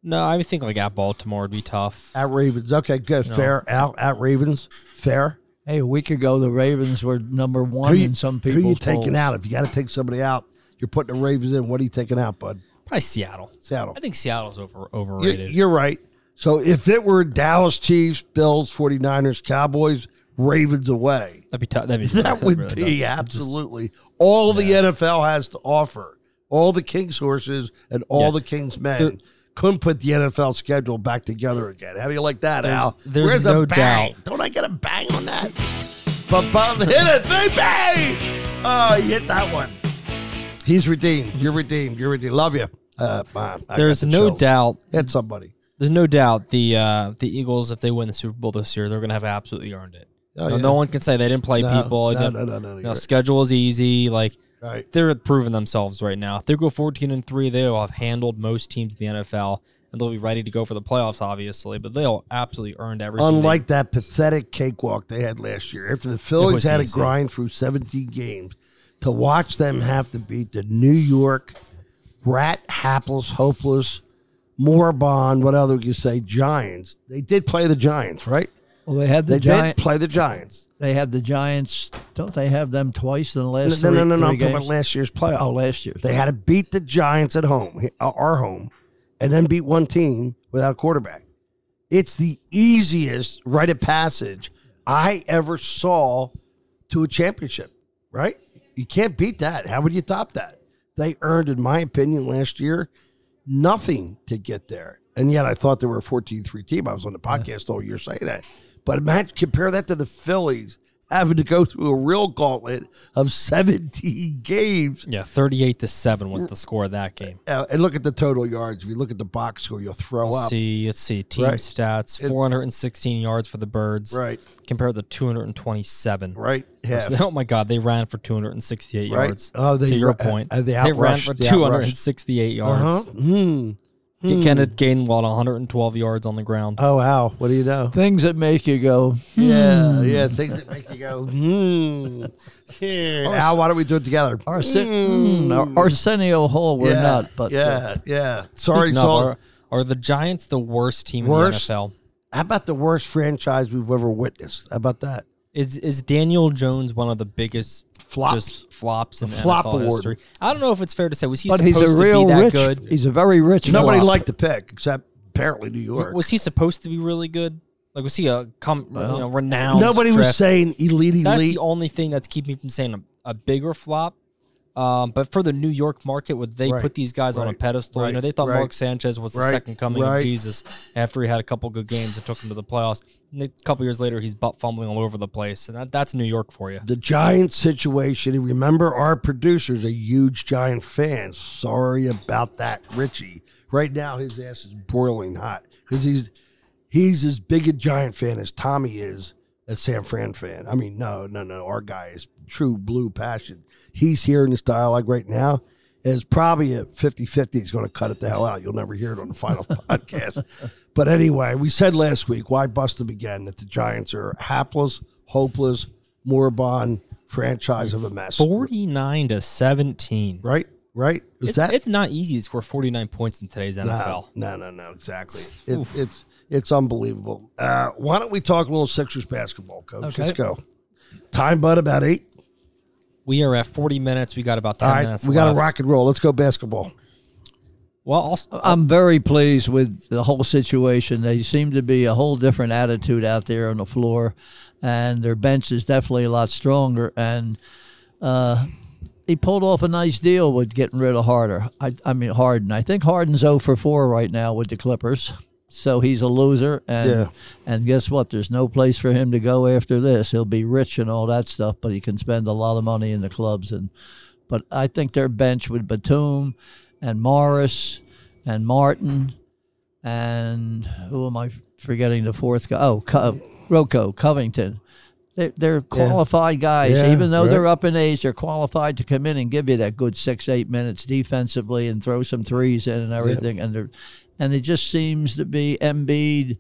No, I would think like at Baltimore would be tough. At Ravens. Okay, good. No. Fair. Out at Ravens. Fair. Hey, a week ago the Ravens were number one Who you, in some who people's you taking polls. out? If you got to take somebody out, you're putting the Ravens in. What are you taking out, bud? Probably Seattle. Seattle. I think Seattle's over You're, overrated. you're right. So if it were Dallas Chiefs, Bills, 49ers, Cowboys, Ravens away, that'd be tough. That'd be that would really be tough. absolutely all the NFL has to offer. All the King's horses and all Yeah. the King's men There- couldn't put the NFL schedule back together again. How do you like that, There's- Al? there's Where's no a bang? doubt. Don't I get a bang on that? But but hit it, baby! Oh, you hit that one. He's redeemed. You're redeemed. You're redeemed. Love you. Uh, man, I the no chills. doubt. Hit somebody. There's no doubt the uh, the Eagles, if they win the Super Bowl this year, they're gonna have absolutely earned it. Oh, no, yeah. no one can say they didn't play No, people. No, no, no, no, you you're know, right. schedule is easy. Like Right. they're proving themselves right now. If they go 14 and three, they'll have handled most teams in the NFL, and they'll be ready to go for the playoffs, obviously. But they'll absolutely earned everything. they- Unlike that pathetic cakewalk they had last year, after the Phillies was had to grind through 17 games, to watch them have to beat the New York rat hapless, hopeless, moribund, what other you say, Giants. They did play the Giants, right? Well, they had the They Giants. did play the Giants. They had the Giants. Don't they have them twice in the last no, three, no, no, no. I'm talking about last year's playoff. Oh, last year. They had to beat the Giants at home, our home, and then beat one team without a quarterback. It's the easiest rite of passage I ever saw to a championship, right? You can't beat that. How would you top that? They earned, in my opinion, last year, nothing to get there. And yet I thought they were a 14 3 team. I was on the podcast all year saying that. But imagine, compare that to the Phillies having to go through a real gauntlet of 17 games yeah, 38 to seven was the score of that game. uh, and look at the total yards. If you look at the box score, you'll throw Let's up. see, let's see. Team Right. stats: 416 yards for the Birds, Right, compared to 227. right, half. Oh my God, they ran for 268 Right. yards. Oh, they to your ru- point, uh, they ran for 268 yards. Uh-huh. Hmm. Get Kenneth Gainwell 112 yards on the ground. Oh wow! What do you know? Things that make you go. Yeah, yeah. Things that make you go. Hmm. Yeah. Our- Al, why don't we do it together? Arsen- Hmm. mm, Ar- Arsenio Hall, we're yeah, not, but uh, yeah, yeah. Sorry, No, Saul. are, are the Giants the worst team Worst? in the NFL? How about the worst franchise we've ever witnessed? How about that? Is is Daniel Jones one of the biggest Flops. just flops in The flop NFL award. history? I don't know if it's fair to say was he but supposed he's a to real be that rich. good? He's a very rich. Nobody flop. liked the pick except apparently New York. Was he supposed to be really good? Like was he a com- you know renowned? Nobody was saying elite, That's elite. the only thing that's keeping me from saying a, a bigger flop. Um, but for the New York market, would they Right, put these guys on a right, pedestal? you know, they thought right, Mark Sanchez was the second coming right. of Jesus after he had a couple good games and took him to the playoffs. And a couple years later, he's butt fumbling all over the place, and that, that's New York for you. the Giants situation. Remember, our producer's a huge Giant fan. Sorry about that, Richie. Right now, his ass is boiling hot because he's he's as big a Giant fan as Tommy is a San Fran fan. I mean, no, no, no. Our guy is true blue passion. He's hearing this dialogue right now. Is probably at 50 50. He's going to cut it the hell out. You'll never hear it on the final podcast. But anyway, we said last week, why bust them again? That the Giants are hapless, hopeless, moribund franchise of a mess. 49 to 17. Right? Right? Is It's, that it's not easy to score 49 points in today's NFL. No, no, no, no, exactly. It, it's it's unbelievable. Uh, why don't we talk a little Sixers basketball, coach? Okay. Let's go. Time, bud, about eight. We are at 40 minutes. We got about 10 All right, minutes we got to rock and roll. Let's go basketball. Well, I'll, s- I'm very pleased with the whole situation. They seem to be a whole different attitude out there on the floor, and their bench is definitely a lot stronger. And uh, he pulled off a nice deal with getting rid of Harder. I, I mean Harden. I think Harden's 0 for 4 right now with the Clippers, so he's a loser. And Yeah. and guess what? There's no place for him to go after this. He'll be rich and all that stuff, but he can spend a lot of money in the clubs. And but I think their bench with Batum and Morris and Martin and who am I forgetting the fourth guy? Oh, Co- Rocco Covington. They're, they're qualified guys. Yeah, Even though they're up in age, they're qualified to come in and give you that good six, eight minutes defensively and throw some threes in and everything. And they're, and it just seems to be Embiid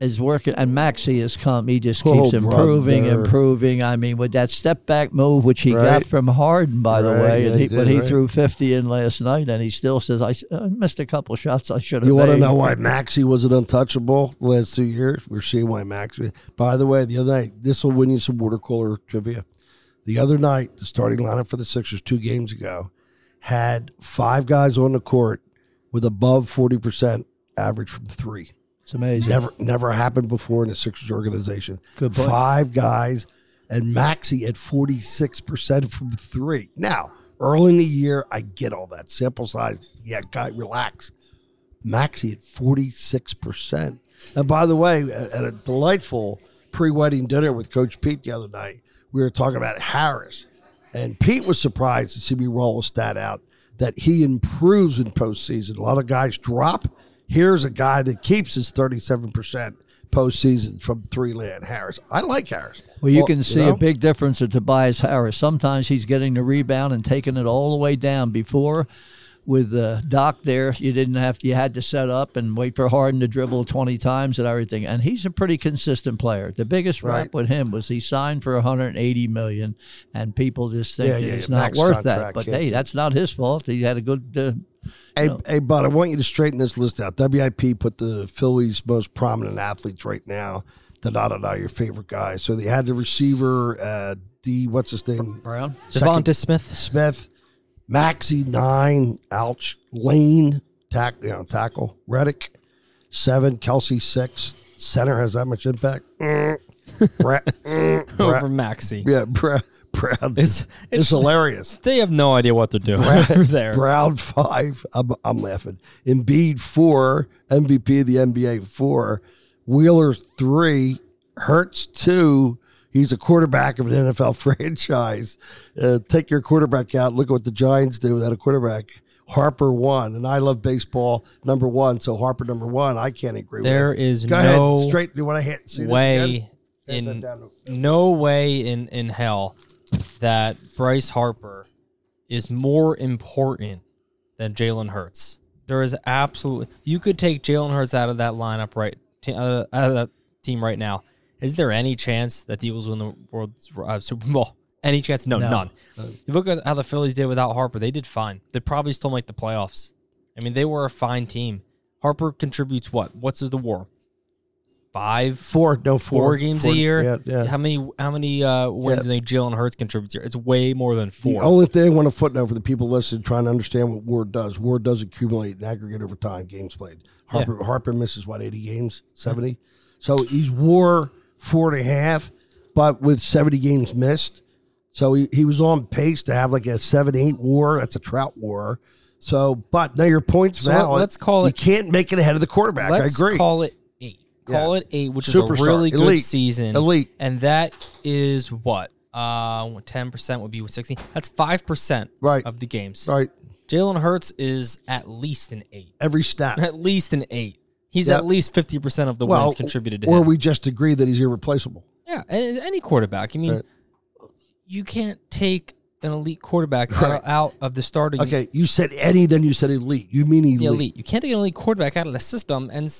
is working, and Maxey has come. He just keeps Oh, improving, brother. improving. I mean, with that step back move, which he got from Harden, by the way, and he he, when he right. threw 50 in last night, and he still says, "I uh, missed a couple shots I should have You want to know why Maxey wasn't untouchable the last two years? We're seeing why Maxey. By the way, the other night, this will win you some water cooler trivia. The other night, the starting lineup for the Sixers two games ago had five guys on the court with above 40% average from three. It's amazing. Never never happened before in a Sixers organization. Good point. Five guys and Maxey at 46% from three. Now, early in the year, I get all that. Sample size, yeah, guy, relax. Maxey at 46%. And by the way, at at a delightful pre wedding dinner with Coach Pete the other night, we were talking about Harris. And Pete was surprised to see me roll a stat out that he improves in postseason. A lot of guys drop. Here's a guy that keeps his 37% postseason from three land, Harris. I like Harris. Well, you can see know? a big difference with Tobias Harris. Sometimes he's getting the rebound and taking it all the way down. Before, with the Doc there, you didn't have to, you had to set up and wait for Harden to dribble twenty times and everything. And he's a pretty consistent player. The biggest Right. rap with him was he signed for 180 million, and people just think Yeah, that yeah, it's yeah, not max worth that. But yeah. hey, that's not his fault. He had a good. Uh, Hey, hey, bud, I want you to straighten this list out. WIP put the Phillies' most prominent athletes right now. Da da da da, your favorite guy. So they had the receiver, uh, D, what's his name? Brown. Second- DeVonta Smith. Smith, Maxey nine, ouch, Lane, tack, you know, tackle, Reddick seven, Kelce six. Center has that much impact. Mm. Brad, mm, Over Maxey. yeah, Brad, Brad. It's, It's, it's, hilarious. they have no idea what they're doing over there. Brown five. I'm, I'm laughing. Embiid four. MVP of the NBA four. Wheeler three. Hurts two. He's a quarterback of an NFL franchise. Uh, take your quarterback out. Look at what the Giants do without a quarterback. Harper one, and I love baseball number one. So Harper number one. I can't agree There with. is Go no ahead. Straight. You want to hit? See way in no way in in hell that Bryce Harper is more important than Jalen Hurts. There is absolutely you could take Jalen Hurts out of that lineup right uh, out of that team right now. Is there any chance that the Eagles win the World uh, Super Bowl? Any chance? No, No. none. You look at how the Phillies did without Harper. They did fine. They probably still make the playoffs. I mean, they were a fine team. Harper contributes what? What's the war? Five, Four. No four. four games Four- a year. Yeah. Yeah. How many how many uh, wins Yeah. do think Jalen Hurts contributes here? It's way more than The four. only thing I want to footnote for the people listening, trying to understand what Ward does. Ward does accumulate and aggregate over time, games played. Harper Harper misses what eighty games, seventy. So he's War four and a half, but with seventy games missed. So he, he was on pace to have like a seven eight War. That's a Trout War. So, but now your point's So valid. let's call it. You can't make it ahead of the quarterback. I agree. call it eight. Call Yeah. it eight, which is a really good Elite. season. Elite. and that is what uh ten percent would be with sixteen. That's five percent Right. of the games. right. Jalen Hurts is at least an eight. Every stat. At least an eight. He's Yep. at least fifty percent of the well, wins contributed to or him. we just agree that he's irreplaceable. yeah, and any quarterback. I mean, Right. you can't take an elite quarterback Right. out, out of the starting Okay, you said any, then you said elite. You mean elite? the elite. You can't take an elite quarterback out of the system and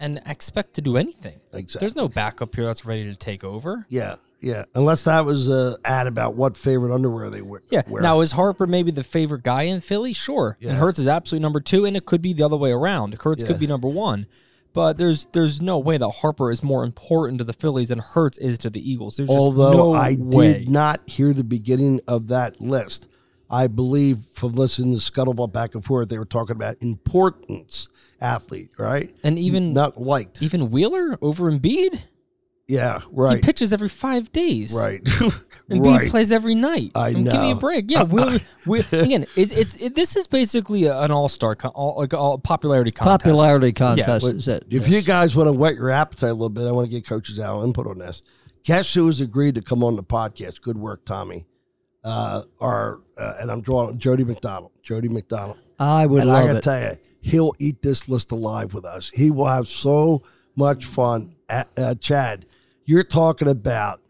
and expect to do anything. Exactly. There's no backup here that's ready to take over. Yeah, yeah. Unless that was a ad about what favorite underwear they wear. Yeah. wear. Now is Harper maybe the favorite guy in Philly? Sure. Yeah. And Hurts is absolutely number two, and it could be the other way around. Hurts Yeah. could be number one. But there's there's no way that Harper is more important to the Phillies than Hurts is to the Eagles. There's just Although no I way. did not hear the beginning of that list, I believe from listening to Scuttlebutt back and forth, they were talking about importance athlete, right? And even Not liked. even Wheeler over Embiid, yeah, right. he pitches every five days. right, Embiid right. plays every night. I mean, Give me a break. Yeah, Wheeler. Wheeler again, it's, it's it, this is basically an all star, con- all, like all popularity contest. Popularity contest but is it? If you guys want to whet your appetite a little bit, I want to get Coach's Al input on this. Guess who has agreed to come on the podcast? Good work, Tommy. Uh, our uh, and I'm drawing Jody McDonald. Jody McDonald. I would and I gotta it. tell you, he'll eat this list alive with us. He will have so much fun. Uh, uh, Chad, you're talking about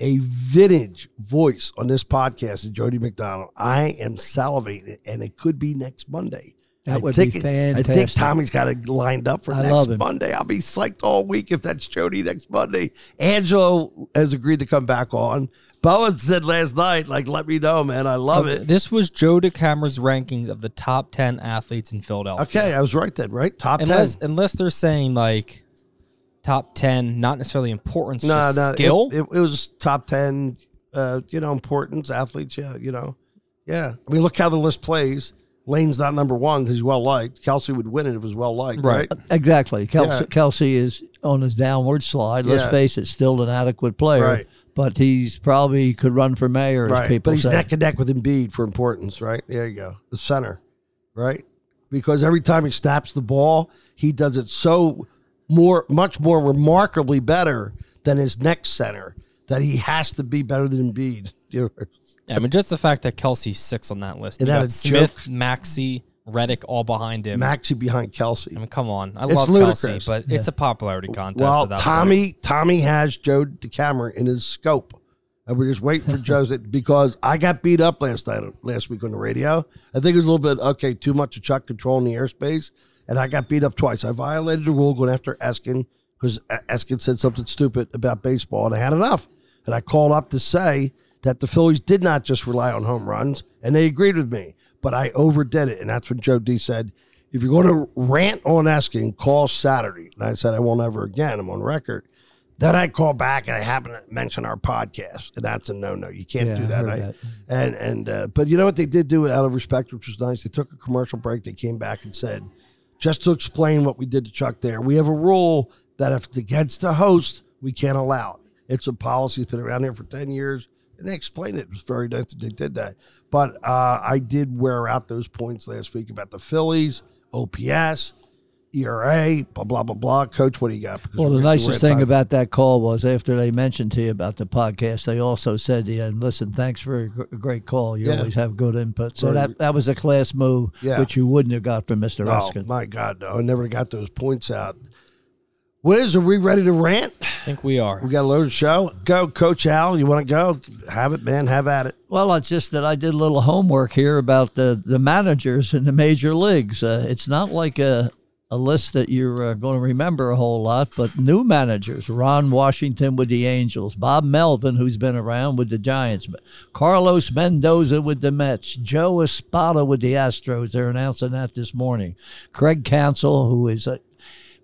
a vintage voice on this podcast of Jody McDonald. I am salivating, and it could be next Monday. That I would think be it- I think. Tommy's got it lined up for I next. Monday. I'll be psyched all week if that's Jody next Monday. Angelo has agreed to come back on. Bowen said last night, like, let me know, man. I love uh, it. This was Joe DeCamara's rankings of the top ten athletes in Philadelphia. Okay, I was right then, right? Top unless 10. unless they're saying like top ten, not necessarily importance, No, just no, skill. It, it, it was top ten. Uh, you know, importance athletes. Yeah, you know, yeah. I mean, look how the list plays. Lane's not number one because he's well liked. Kelce would win it if it was well liked, right? Right. Exactly. Kelce, Yeah. Kelce is on his downward slide. Let's Yeah. face it, still an adequate player. Right. But he's probably could run for mayor, as Right. people But he's say. neck and neck with Embiid for importance, right? There you go. The center, right? Because every time he snaps the ball, he does it so more, much more remarkably better than his next center that he has to be better than Embiid. Yeah, I mean, just the fact that Kelce's six on that list. And You got Smith, Maxey, Reddick all behind him. Maxey behind Kelce. I mean, come on. I It's love ludicrous. Kelce, but it's a popularity contest. Well, that Tommy point. Tommy has Joe DeCamara in his scope. And we're just waiting for Joe's because I got beat up last night last week on the radio. I think it was a little bit okay, too much of Chuck controlling the airspace, and I got beat up twice. I violated the rule going after Eskin because Eskin said something stupid about baseball, and I had enough. And I called up to say that the Phillies did not just rely on home runs, and they agreed with me, but I overdid it, and that's when Joe D said. If you're going to rant on Eskin, call Saturday. And I said, I won't ever again. I'm on record. Then I call back and I happen to mention our podcast, and that's a no no. You can't Yeah, do I that. heard I- that. And and uh, but you know what they did do out of respect, which was nice. They took a commercial break. They came back and said, just to explain what we did to Chuck there, we have a rule that if it's against the host, we can't allow it. It's a policy that's been around here for ten years, and they explained it. It was very nice that they did that. But uh, I did wear out those points last week about the Phillies, OPS. ERA, blah blah blah blah. Coach, what do you got? Because Well, the we're- we're nicest thing time. about that call was after they mentioned to you about the podcast, they also said to you, "Listen, thanks for a great call. You Yeah. always have good input." So Very that that was a class move, Yeah. which you wouldn't have got from Mister Oh Ruskin. my God, no! I never got those points out. Wiz, are we ready to rant? I think we are. We got a loaded show. Go, Coach Al. You want to go? Have it, man. Have at it. Well, it's just that I did a little homework here about the the managers in the major leagues. Uh, it's not like a a list that you're uh, going to remember a whole lot, but new managers: Ron Washington with the Angels, Bob Melvin, who's been around with the Giants, Carlos Mendoza with the Mets, Joe Espada with the Astros. They're announcing that this morning. Craig Counsell, who is a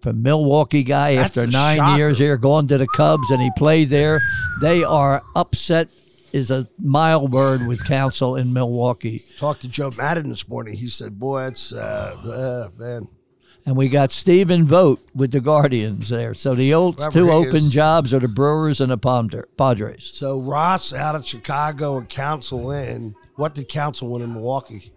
from Milwaukee guy That's after nine shocker. years here, going to the Cubs, and he played there. They are upset. Is a mild word with Counsell in Milwaukee, Talked to Joe Maddon this morning. He said, "Boy, it's uh, uh, man." And we got Stephen Vogt with the Guardians there. So the old Whoever two he open jobs are the Brewers and the Padres. So Ross out of Chicago and Counsell in. What did Counsell win in Milwaukee?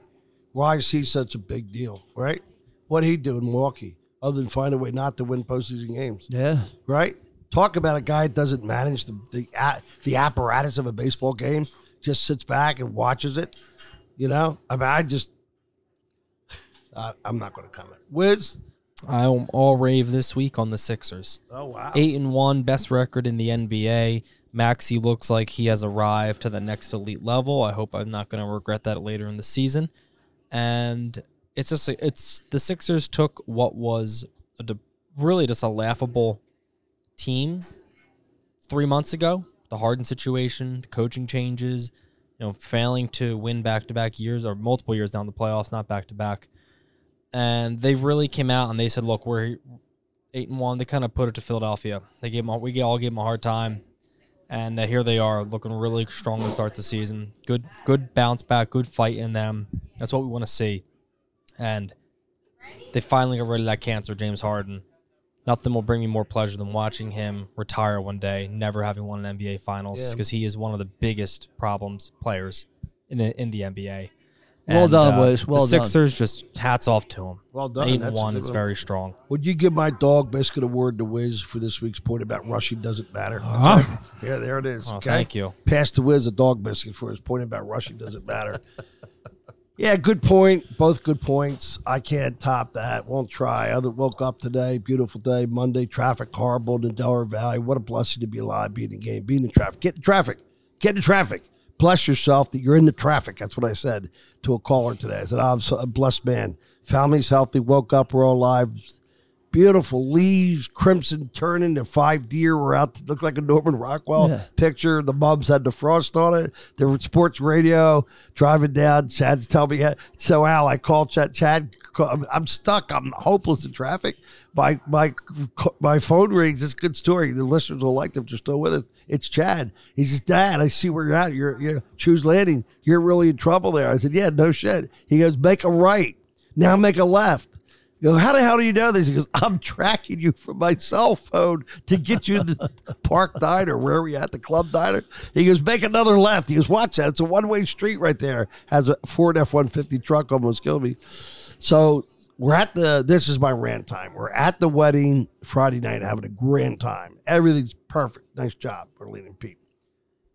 Why is he such a big deal? Right? What did he do in Milwaukee other than find a way not to win postseason games? Yeah, right? Talk about a guy that doesn't manage the the, the apparatus of a baseball game, just sits back and watches it. You know, I mean, I just, I, I'm not going to comment. Wiz, I'm all rave this week on the Sixers. Oh wow. Eight and one, best record in the NBA. Maxey looks like he has arrived to the next elite level. I hope I'm not going to regret that later in the season. And it's just it's the Sixers took what was a, really just a laughable team three months ago. The Harden situation, the coaching changes, you know, failing to win back to back years or multiple years down the playoffs, not back to back. And they really came out and they said, "Look, we're eight and one." They kind of put it to Philadelphia. They gave them, we all gave them a hard time, and uh, here they are, looking really strong to start the season. Good, good bounce back, good fight in them. That's what we want to see. And they finally got rid of that cancer, James Harden. Nothing will bring me more pleasure than watching him retire one day, never having won an NBA Finals, Yeah. because he is one of the biggest problems players in the, in the NBA. Well done, uh, Wes. Well the done. Sixers just hats off to him. Well done. Eight and That's a one good is one. very strong. Would you give my dog Biscuit a word to Wiz for this week's point about rushing doesn't matter? Uh-huh. Okay? Yeah, there it is. Oh, okay? thank you. Pass to Wiz a dog biscuit for his point about rushing doesn't matter. yeah, good point. Both good points. I can't top that. Won't try. Other woke up today, beautiful day, Monday. Traffic horrible in the Delaware Valley. What a blessing to be alive, being in the game, being in traffic. Get in traffic. Get in traffic. Bless yourself that you're in the traffic. That's what I said to a caller today. I said, I'm so- a blessed man. Family's healthy. Woke up. We're all alive beautiful leaves, crimson turning. The five deer were out. to look like a Norman Rockwell Yeah. picture. The mums had the frost on it. There was sports radio driving down. Chad's telling me, so Al, I called Chad. Chad, I'm- stuck. I'm hopeless in traffic. My my my phone rings. It's a good story. The listeners will like them they're still with us. It's Chad. He says, Dad, I see where you're at. You're you're choose landing. You're really in trouble there. I said, Yeah, no shit. He goes, make a right. Now make a left. You go, how the hell do you know this? He goes, I'm tracking you from my cell phone to get you to the park diner. Where are we at? The club diner? He goes, make another left. He goes, watch that. It's a one way street right there. Has a Ford F 150 truck almost killed me. So we're at the, this is my rant time. We're at the wedding Friday night having a grand time. Everything's perfect. Nice job, Berlin and Pete.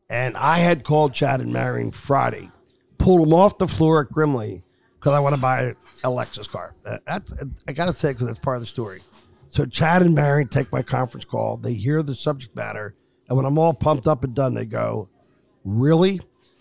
And I had called Chad and Marion Friday, pulled them off the floor at Grimley because I want to buy a Lexus car. Uh, That's I got to say because that's part of the story. So Chad and Marion take my conference call. They hear the subject matter, and when I'm all pumped up and done, they go, "Really?"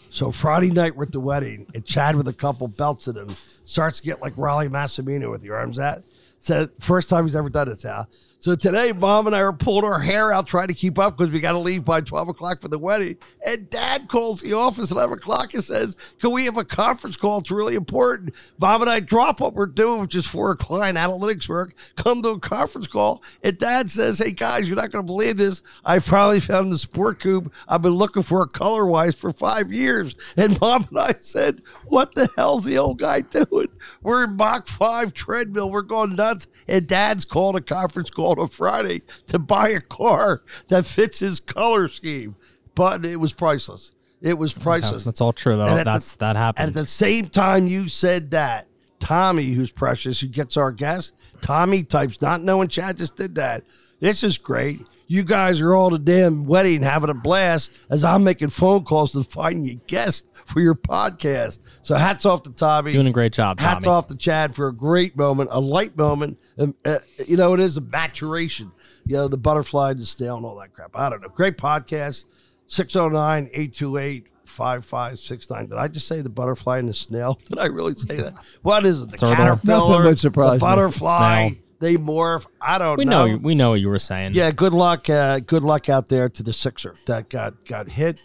So Friday night we're at the wedding, and Chad with a couple belts in him starts to get like Rollie Massimino with your arms out. So first time he's ever done this, Al. So today, mom and I are pulling our hair out trying to keep up because we got to leave by 12 o'clock for the wedding. And dad calls the office at 11 o'clock and says, Can we have a conference call? It's really important. Mom and I drop what we're doing, which is for a client analytics work, come to a conference call. And dad says, Hey guys, you're not going to believe this. I finally found the sport coupe I've been looking for color wise for five years. And mom and I said, What the hell's the old guy doing? We're in Mach 5 treadmill. We're going nuts. And dad's called a conference call on Friday to buy a car that fits his color scheme. But it was priceless. It was priceless. That's all true. That, at the- that's that happened. at the same time you said that, Tommy, who's precious, who gets our guest, Tommy types, not knowing Chad just did that. This is great. You guys are all the damn wedding having a blast as I'm making phone calls to find you guests for your podcast. So hats off to Tommy. Doing a great job, Hats Tommy. off to Chad for a great moment, a light moment. Um, uh, you know, it is a maturation. You know, the butterfly and the snail and all that crap. I don't know. Great podcast. 609 828 5569. Did I just say the butterfly and the snail? Did I really say that? What is it? The Turtle. caterpillar? Nothing would surprise me. The butterfly. Snail. They morph. I don't We know. know we know what you were saying. Yeah, good luck. Uh, good luck out there to the Sixer that got got hit.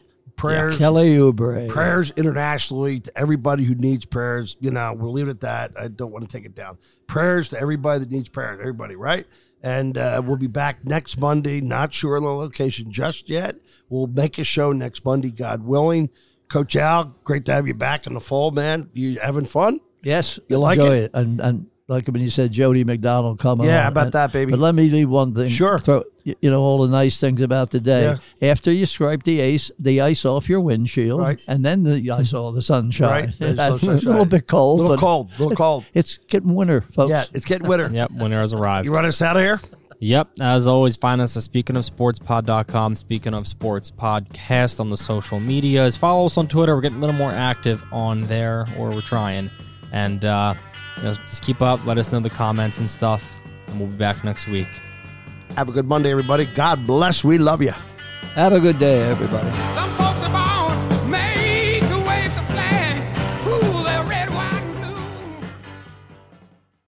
Prayers Kelly Oubre. prayers internationally to everybody who needs prayers. You know, we'll leave it at that. I don't want to take it down. Prayers to everybody that needs prayers, everybody, right? And uh, we'll be back next Monday. Not sure on the location just yet. We'll make a show next Monday, God willing. Coach Al, great to have you back in the fall, man. You having fun? Yes, You like enjoy it? it, and and like when you said Jody McDonald coming. Yeah, on, how about and- that, baby? But let me leave one thing. Sure. Throw, you know all the nice things about today. After you scrape the ice, the ice off your windshield, Right. and then the ice all the sunshine. Right. The sunshine. a little bit cold, A little but cold, a little cold. it's getting winter, folks. Yeah, it's getting winter. Yep. Winter has arrived. You run us out of here? Yep. As always, find us at speaking of sportspod.com, speaking of sports podcast on the social medias. Follow us on Twitter. We're getting a little more active on there, or we're trying. And uh, you know, just keep up. Let us know the comments and stuff. and we'll be back next week. Have a good Monday, everybody. God bless. We love you. Have a good day, everybody.